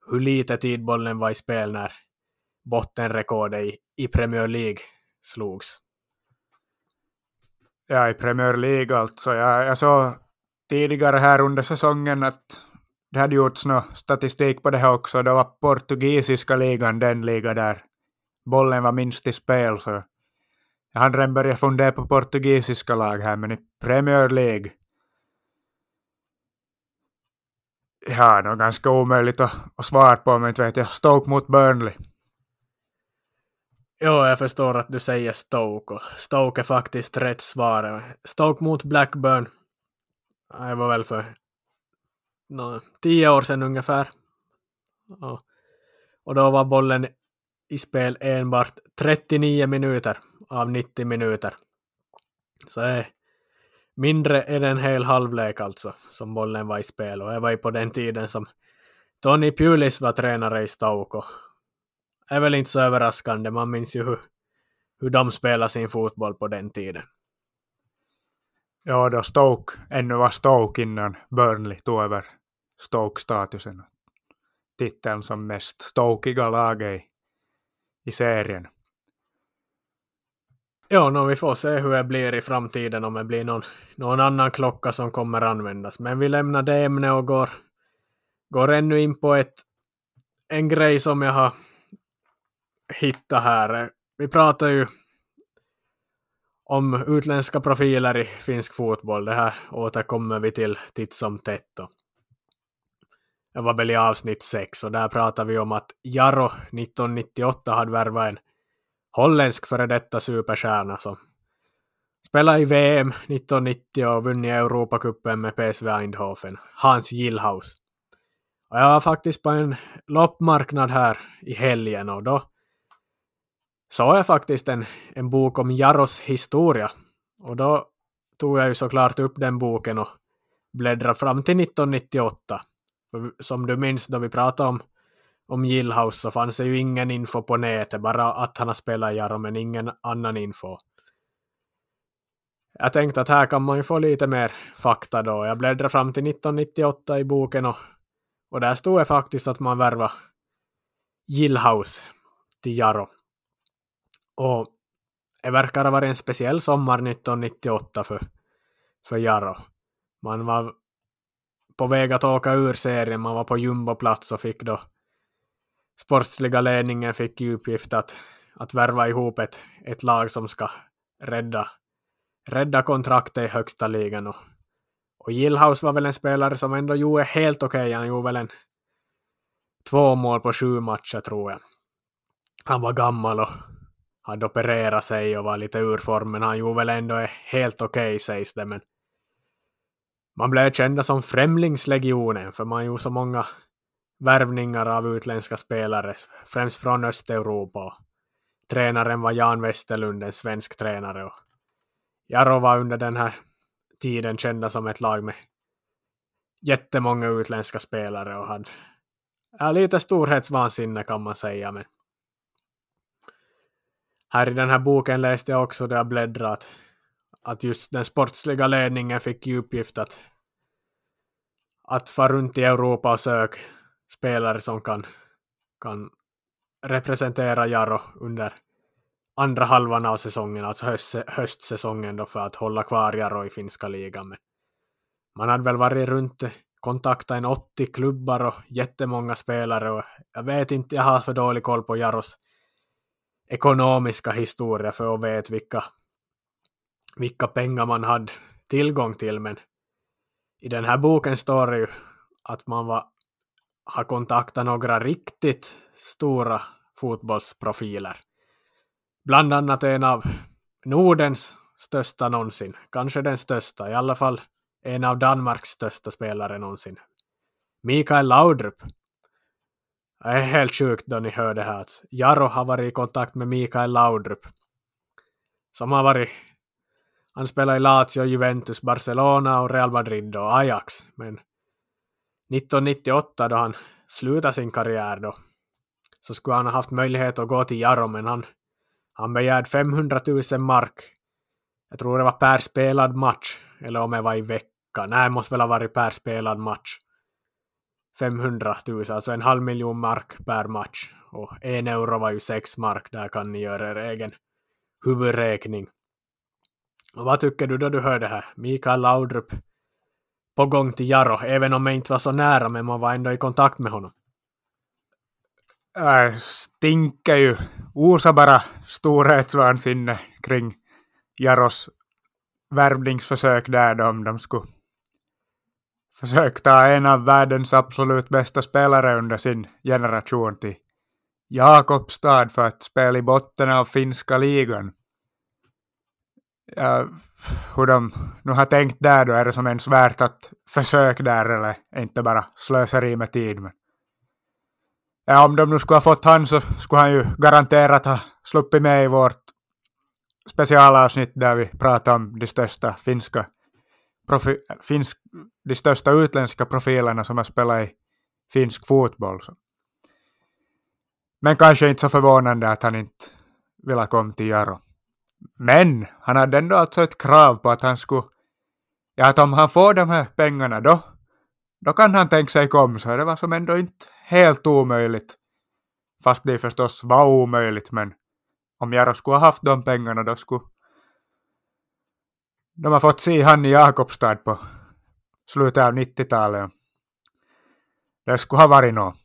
hur lite tid bollen var i spel när bottenrekordet i, i Premier League slogs? Ja, i Premier League alltså. Jag, jag såg tidigare här under säsongen att det hade gjorts någon statistik på det här också. Det var portugisiska ligan, den liga där bollen var minst i spel. Så jag hann redan börja fundera på portugisiska lag här, men i Premier League Ja, det var ganska omöjligt att, att svara på, men inte vet jag. Stoke mot Burnley. Jo, jag förstår att du säger Stoke och Stoke är faktiskt rätt svar. Stoke mot Blackburn. Det var väl för no, tio år sedan ungefär. Och, och då var bollen i spel enbart 39 minuter av 90 minuter. Så är mindre än en hel halvlek alltså som bollen var i spel och det var ju på den tiden som Tony Pulis var tränare i Stauko. Det är väl inte så överraskande, man minns ju hur, hur de spelade sin fotboll på den tiden. Ja, då Stoke ännu var Stoke innan Burnley tog över Stoke-statusen. Titeln som mest stokiga laget i, i serien. Ja, no, vi får se hur det blir i framtiden om det blir någon, någon annan klocka som kommer användas. Men vi lämnar det ämnet och går, går ännu in på ett, en grej som jag har hittat här. Vi pratar ju om utländska profiler i finsk fotboll. Det här återkommer vi till titt som tätt. Det var väl i avsnitt 6 och där pratade vi om att Jaro 1998 hade värvat en holländsk före detta superstjärna som spelade i VM 1990 och vunnit Europacupen med PSV Eindhoven, Hans Gillhaus. Och jag var faktiskt på en loppmarknad här i helgen och då såg jag faktiskt en, en bok om Jaros historia. Och då tog jag ju såklart upp den boken och bläddrade fram till 1998. Som du minns då vi pratade om om Gillhouse så fanns det ju ingen info på nätet, bara att han har spelat i Jaro, men ingen annan info. Jag tänkte att här kan man ju få lite mer fakta då. Jag bläddrade fram till 1998 i boken och, och där stod det faktiskt att man värvade Gillhouse till Jaro. Och det verkar ha varit en speciell sommar 1998 för, för Jaro. Man var på väg att åka ur serien, man var på jumboplats och fick då sportsliga ledningen fick i uppgift att, att värva ihop ett, ett lag som ska rädda, rädda kontraktet i högsta ligan. Och, och Gillhouse var väl en spelare som ändå gjorde helt okej. Okay. Han gjorde väl en två mål på sju matcher tror jag. Han var gammal och hade opererat sig och var lite ur form, men han gjorde väl ändå helt okej okay, sägs det. Men man blev kända som Främlingslegionen, för man gjorde så många värvningar av utländska spelare, främst från Östeuropa. Tränaren var Jan Westerlund, en svensk tränare. Och Jaro var under den här tiden kända som ett lag med jättemånga utländska spelare och hade ja, lite storhetsvansinne kan man säga. Men här i den här boken läste jag också där jag bläddrat att just den sportsliga ledningen fick i uppgift att, att fara runt i Europa och söka spelare som kan, kan representera Jaro under andra halvan av säsongen, alltså höst, höstsäsongen då för att hålla kvar Jaro i finska ligan. Men man hade väl varit runt, kontaktat en 80 klubbar och jättemånga spelare och jag vet inte, jag har för dålig koll på Jaros ekonomiska historia för att veta vilka, vilka pengar man hade tillgång till, men i den här boken står det ju att man var har kontaktat några riktigt stora fotbollsprofiler. Bland annat en av Nordens största någonsin, kanske den största, i alla fall en av Danmarks största spelare någonsin. Mikael Laudrup. Det är helt sjukt då ni hör det här att Jaro har varit i kontakt med Mikael Laudrup. Som har varit han spelar i Lazio, Juventus, Barcelona och Real Madrid och Ajax. Men 1998 då han slutade sin karriär då, så skulle han ha haft möjlighet att gå till Jaro, men han, han begärde 500 000 mark. Jag tror det var per spelad match, eller om det var i veckan. Nej, det måste väl ha varit per spelad match. 500 000, alltså en halv miljon mark per match. Och en euro var ju sex mark, där kan ni göra er egen huvudräkning. Och vad tycker du då du hör det här? Mikael Laudrup på gång till Jarro, även om jag inte var så nära, men man var ändå i kontakt med honom. Äh, stinker ju, Osa bara storhetsvansinne kring Jaros värvningsförsök där då, om de skulle sökta ta en av världens absolut bästa spelare under sin generation till Jakobstad för att spela i botten av finska ligan. Ja, hur de nu har tänkt där då, är det som ens värt att försöka där eller inte bara slöseri med tid. Men ja, om de nu skulle ha fått han så skulle han ju garanterat ha sluppit med i vårt specialavsnitt där vi pratar om de största finska profi, finsk, de största utländska profilerna som har spelat i finsk fotboll. Men kanske inte så förvånande att han inte ville komma till Jaro. Men han hade ändå alltså ett krav på att han skulle, ja att om han får de här pengarna då, då kan han tänka sig komma, så det var som ändå inte helt omöjligt. Fast det förstås var omöjligt, men om Jaro skulle ha haft de pengarna då skulle de har fått se han i Jakobstad på slutet av 90-talet. Det skulle ha varit något.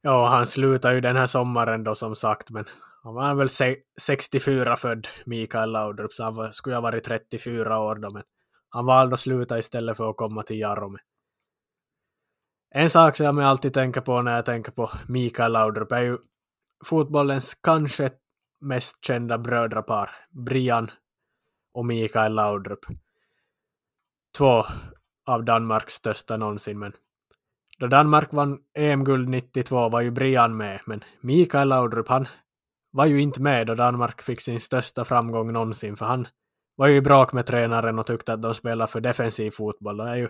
Ja, han slutade ju den här sommaren då som sagt, men han var väl 64 född, Mikael Laudrup, så han skulle ha varit 34 år då, men han valde att sluta istället för att komma till Jarome. En sak som jag alltid tänker på när jag tänker på Mikael Laudrup är ju fotbollens kanske mest kända brödrapar, Brian och Mikael Laudrup. Två av Danmarks största någonsin, men då Danmark vann EM-guld 92 var ju Brian med, men Mikael Laudrup han var ju inte med då Danmark fick sin största framgång någonsin, för han var ju i bråk med tränaren och tyckte att de spelade för defensiv fotboll. Och är ju,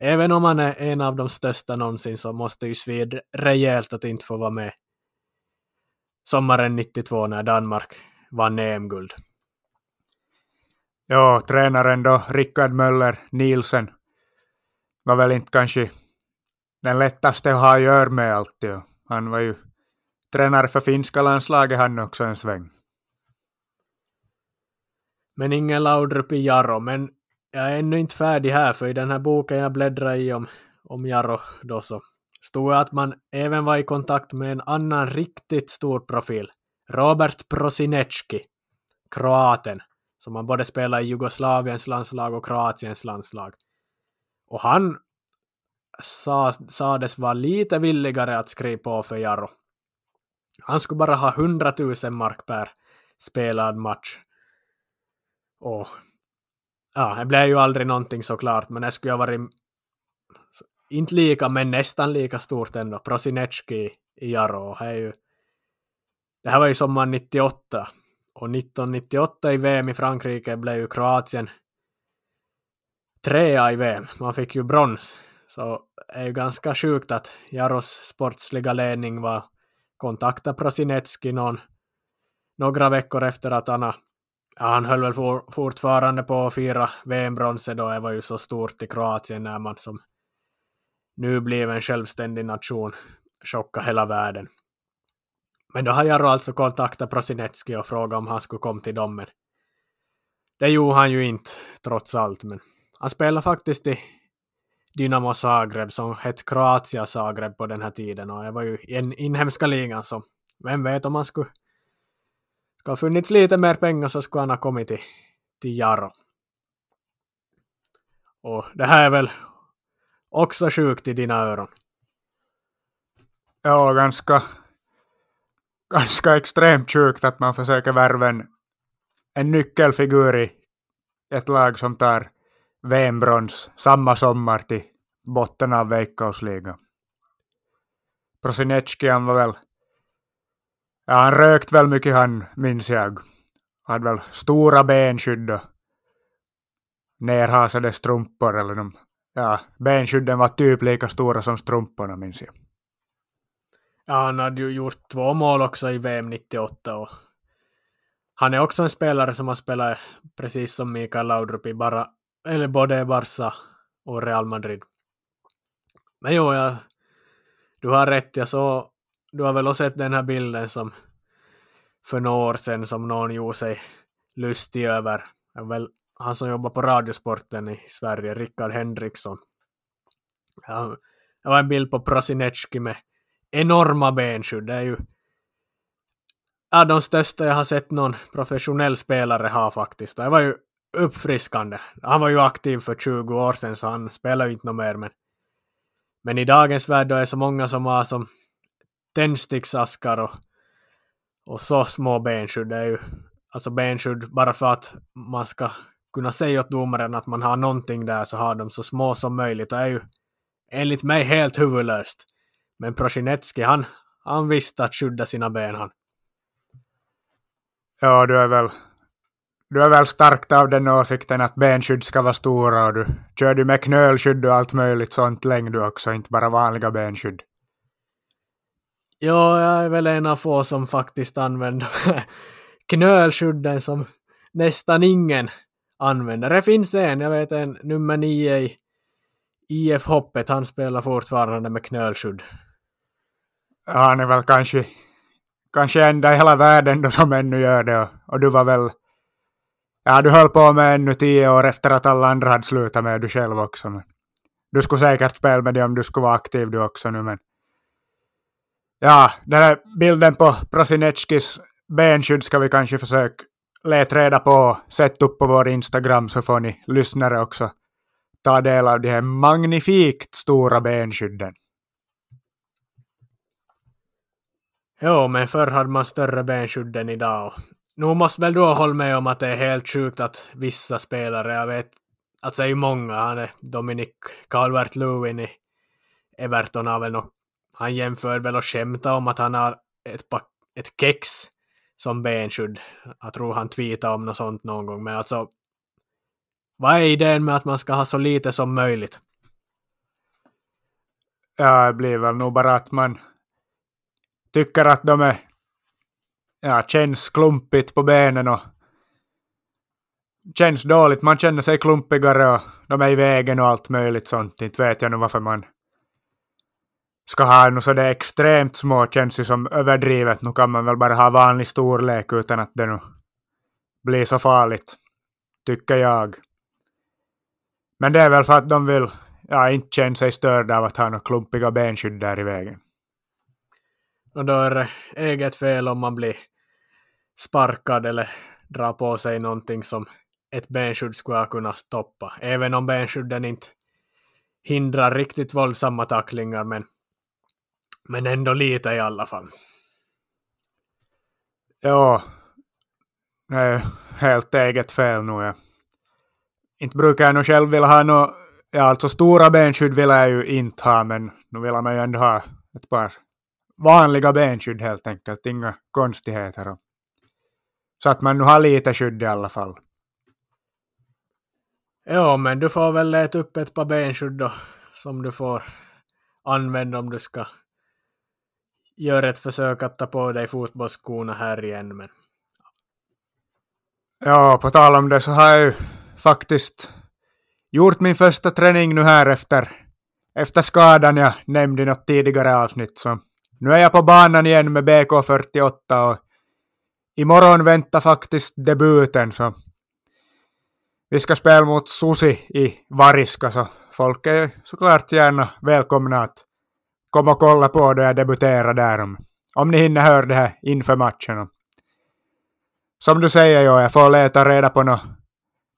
även om han är en av de största någonsin så måste ju svid rejält att inte få vara med sommaren 92 när Danmark vann EM-guld. Ja, tränaren då, Rickard Möller Nielsen, var väl inte kanske den lättaste att ha att göra med alltid. Han var ju tränare för finska landslaget han också en sväng. Men ingen Laudrup i Jarro, men jag är ännu inte färdig här, för i den här boken jag bläddrar i om, om Jarro då så stod att man även var i kontakt med en annan riktigt stor profil, Robert Prosinecki, kroaten, som han både spelar i Jugoslaviens landslag och Kroatiens landslag. Och han sa, sades vara lite villigare att skriva på för Jaro. Han skulle bara ha 100 000 mark per spelad match. Och ja, det blev ju aldrig någonting såklart, men det skulle ha varit inte lika, men nästan lika stort ändå. Prosinecki i Jaro. Det, är ju, det här var ju sommaren 98. Och 1998 i VM i Frankrike blev ju Kroatien trea i VM. Man fick ju brons. Så det är ju ganska sjukt att Jaros sportsliga ledning var kontakta Prosinecki någon, några veckor efter att han, ja, han höll väl for, fortfarande på att fira VM-bronset då. Det var ju så stort i Kroatien när man som nu blev en självständig nation chockade hela världen. Men då har Jarro alltså kontaktat Prosinetski och frågat om han skulle komma till dem, men det gjorde han ju inte, trots allt. Men han spelade faktiskt i Dynamo Zagreb, som hette Kroatia Zagreb på den här tiden, och det var ju i den inhemska ligan, så vem vet om han skulle, skulle ha funnits lite mer pengar så skulle han ha kommit till, till Jarro. Och det här är väl också sjukt i dina öron? Ja, ganska ganska extremt sjukt att man försöker värva en, en nyckelfigur i ett lag som tar VM-brons samma sommar till botten av Veikkausliga. Prosinecki han var väl, ja han rökt väl mycket han minns jag. Hade väl stora benskydd och nerhasade strumpor eller de, ja benskydden var typ lika stora som strumporna minns jag. Ja, han hade ju gjort två mål också i VM 98 och han är också en spelare som har spelat precis som Mikael Laudrup i bara, eller både Barca och Real Madrid. Men jo, jag, du har rätt, jag såg, du har väl också sett den här bilden som för några år sedan som någon gjorde sig lustig över. Väl, han som jobbar på Radiosporten i Sverige, Rickard Henriksson. Ja, det var en bild på Prosinecki med enorma benskydd. Det är ju ja, de största jag har sett någon professionell spelare ha faktiskt. Det var ju uppfriskande. Han var ju aktiv för 20 år sedan så han spelar ju inte något mer men men i dagens värld då är det så många som har som tändsticksaskar och, och så små benskydd. Det är ju alltså benskydd bara för att man ska kunna säga åt domaren att man har någonting där så har de så små som möjligt. Det är ju enligt mig helt huvudlöst. Men Prosinetski han, han visste att skydda sina ben han. Ja, du är väl du är väl starkt av den åsikten att benskydd ska vara stora och du kör du med knölskydd och allt möjligt sånt längd du också, inte bara vanliga benskydd. Ja, jag är väl en av få som faktiskt använder knölskydden som nästan ingen använder. Det finns en, jag vet en nummer nio i IF-hoppet, han spelar fortfarande med knölskydd. Ja, han är väl kanske, kanske enda i hela världen då som ännu gör det och, och du var väl Ja, du höll på med ännu tio år efter att alla andra hade slutat med du själv också. Men du skulle säkert spela med det om du skulle vara aktiv du också nu, men... Ja, den här bilden på Prosinetskis benskydd ska vi kanske försöka leta reda på och sätta upp på vår Instagram så får ni lyssnare också ta del av de här magnifikt stora benskydden. Jo, men förr hade man större benskydd än idag nu måste väl du hålla med om att det är helt sjukt att vissa spelare, jag vet att det är ju många, han är Dominic Calvert-Lewin i Everton har väl nog, han jämför väl och skämtar om att han har ett, ett kex som benskydd. Jag tror han tweetade om något sånt någon gång, men alltså vad är idén med att man ska ha så lite som möjligt? Ja, det blir väl nog bara att man tycker att de är ja, känns klumpigt på benen och känns dåligt. Man känner sig klumpigare och de är i vägen och allt möjligt sånt. Inte vet jag nu varför man ska ha något sådär extremt små känns ju som överdrivet. Nu kan man väl bara ha vanlig storlek utan att det nu blir så farligt, tycker jag. Men det är väl för att de vill ja, inte känna sig störda av att ha några klumpiga benskydd där i vägen. Och då är det eget fel om man blir sparkad eller drar på sig någonting som ett benskydd skulle ha kunnat stoppa. Även om benskydden inte hindrar riktigt våldsamma tacklingar men, men ändå lite i alla fall. Ja, det är helt eget fel nu. Ja. Inte brukar jag nog själv vilja ha något, ja alltså stora benskydd vill jag ju inte ha men nu vill man ju ändå ha ett par vanliga benskydd helt enkelt, inga konstigheter. Så att man nu har lite skydd i alla fall. Ja, men du får väl leta upp ett par benskydd då, som du får använda om du ska göra ett försök att ta på dig fotbollsskorna här igen. Men... Ja, på tal om det så har jag ju faktiskt gjort min första träning nu här efter, efter skadan jag nämnde i något tidigare avsnitt. Så nu är jag på banan igen med BK48 och imorgon väntar faktiskt debuten så vi ska spela mot Susi i Variska så folk är såklart gärna välkomna att komma och kolla på då jag debuterar där om, om ni hinner höra det här inför matchen. Som du säger, jo, jag får leta reda på några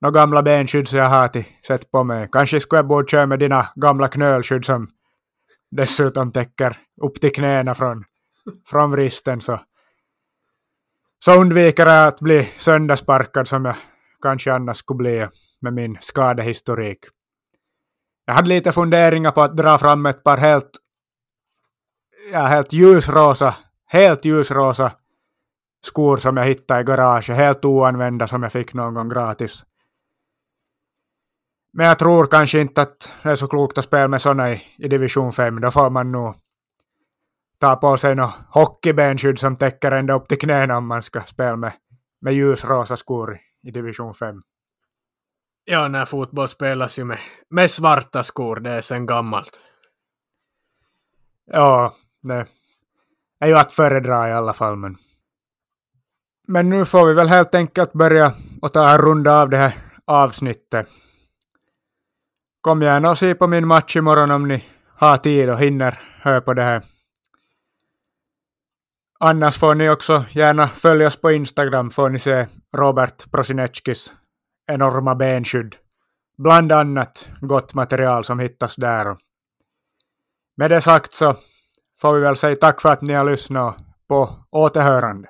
no gamla benskydd som jag har till sett på mig. Kanske skulle jag borde köra med dina gamla knölskydd som dessutom täcker upp till knäna från, från vristen så så undviker jag att bli söndersparkad som jag kanske annars skulle bli med min skadehistorik. Jag hade lite funderingar på att dra fram ett par helt, ja, helt ljusrosa, helt ljusrosa skor som jag hittade i garaget, helt oanvända som jag fick någon gång gratis. Men jag tror kanske inte att det är så klokt att spela med sådana i, i division 5. Då får man nog ta på sig något hockeybenskydd som täcker ända upp till knäna om man ska spela med, med ljusrosa skor i division 5. Ja, när fotboll spelas ju med, med svarta skor, det är sen gammalt. Ja, det är ju att föredra i alla fall. Men, men nu får vi väl helt enkelt börja och ta en runda av det här avsnittet. Kom gärna och se på min match imorgon om ni har tid och hinner höra på det här. Annars får ni också gärna följa oss på Instagram får ni se Robert Prosinetskis enorma benskydd. Bland annat gott material som hittas där. Med det sagt så får vi väl säga tack för att ni har lyssnat på återhörande.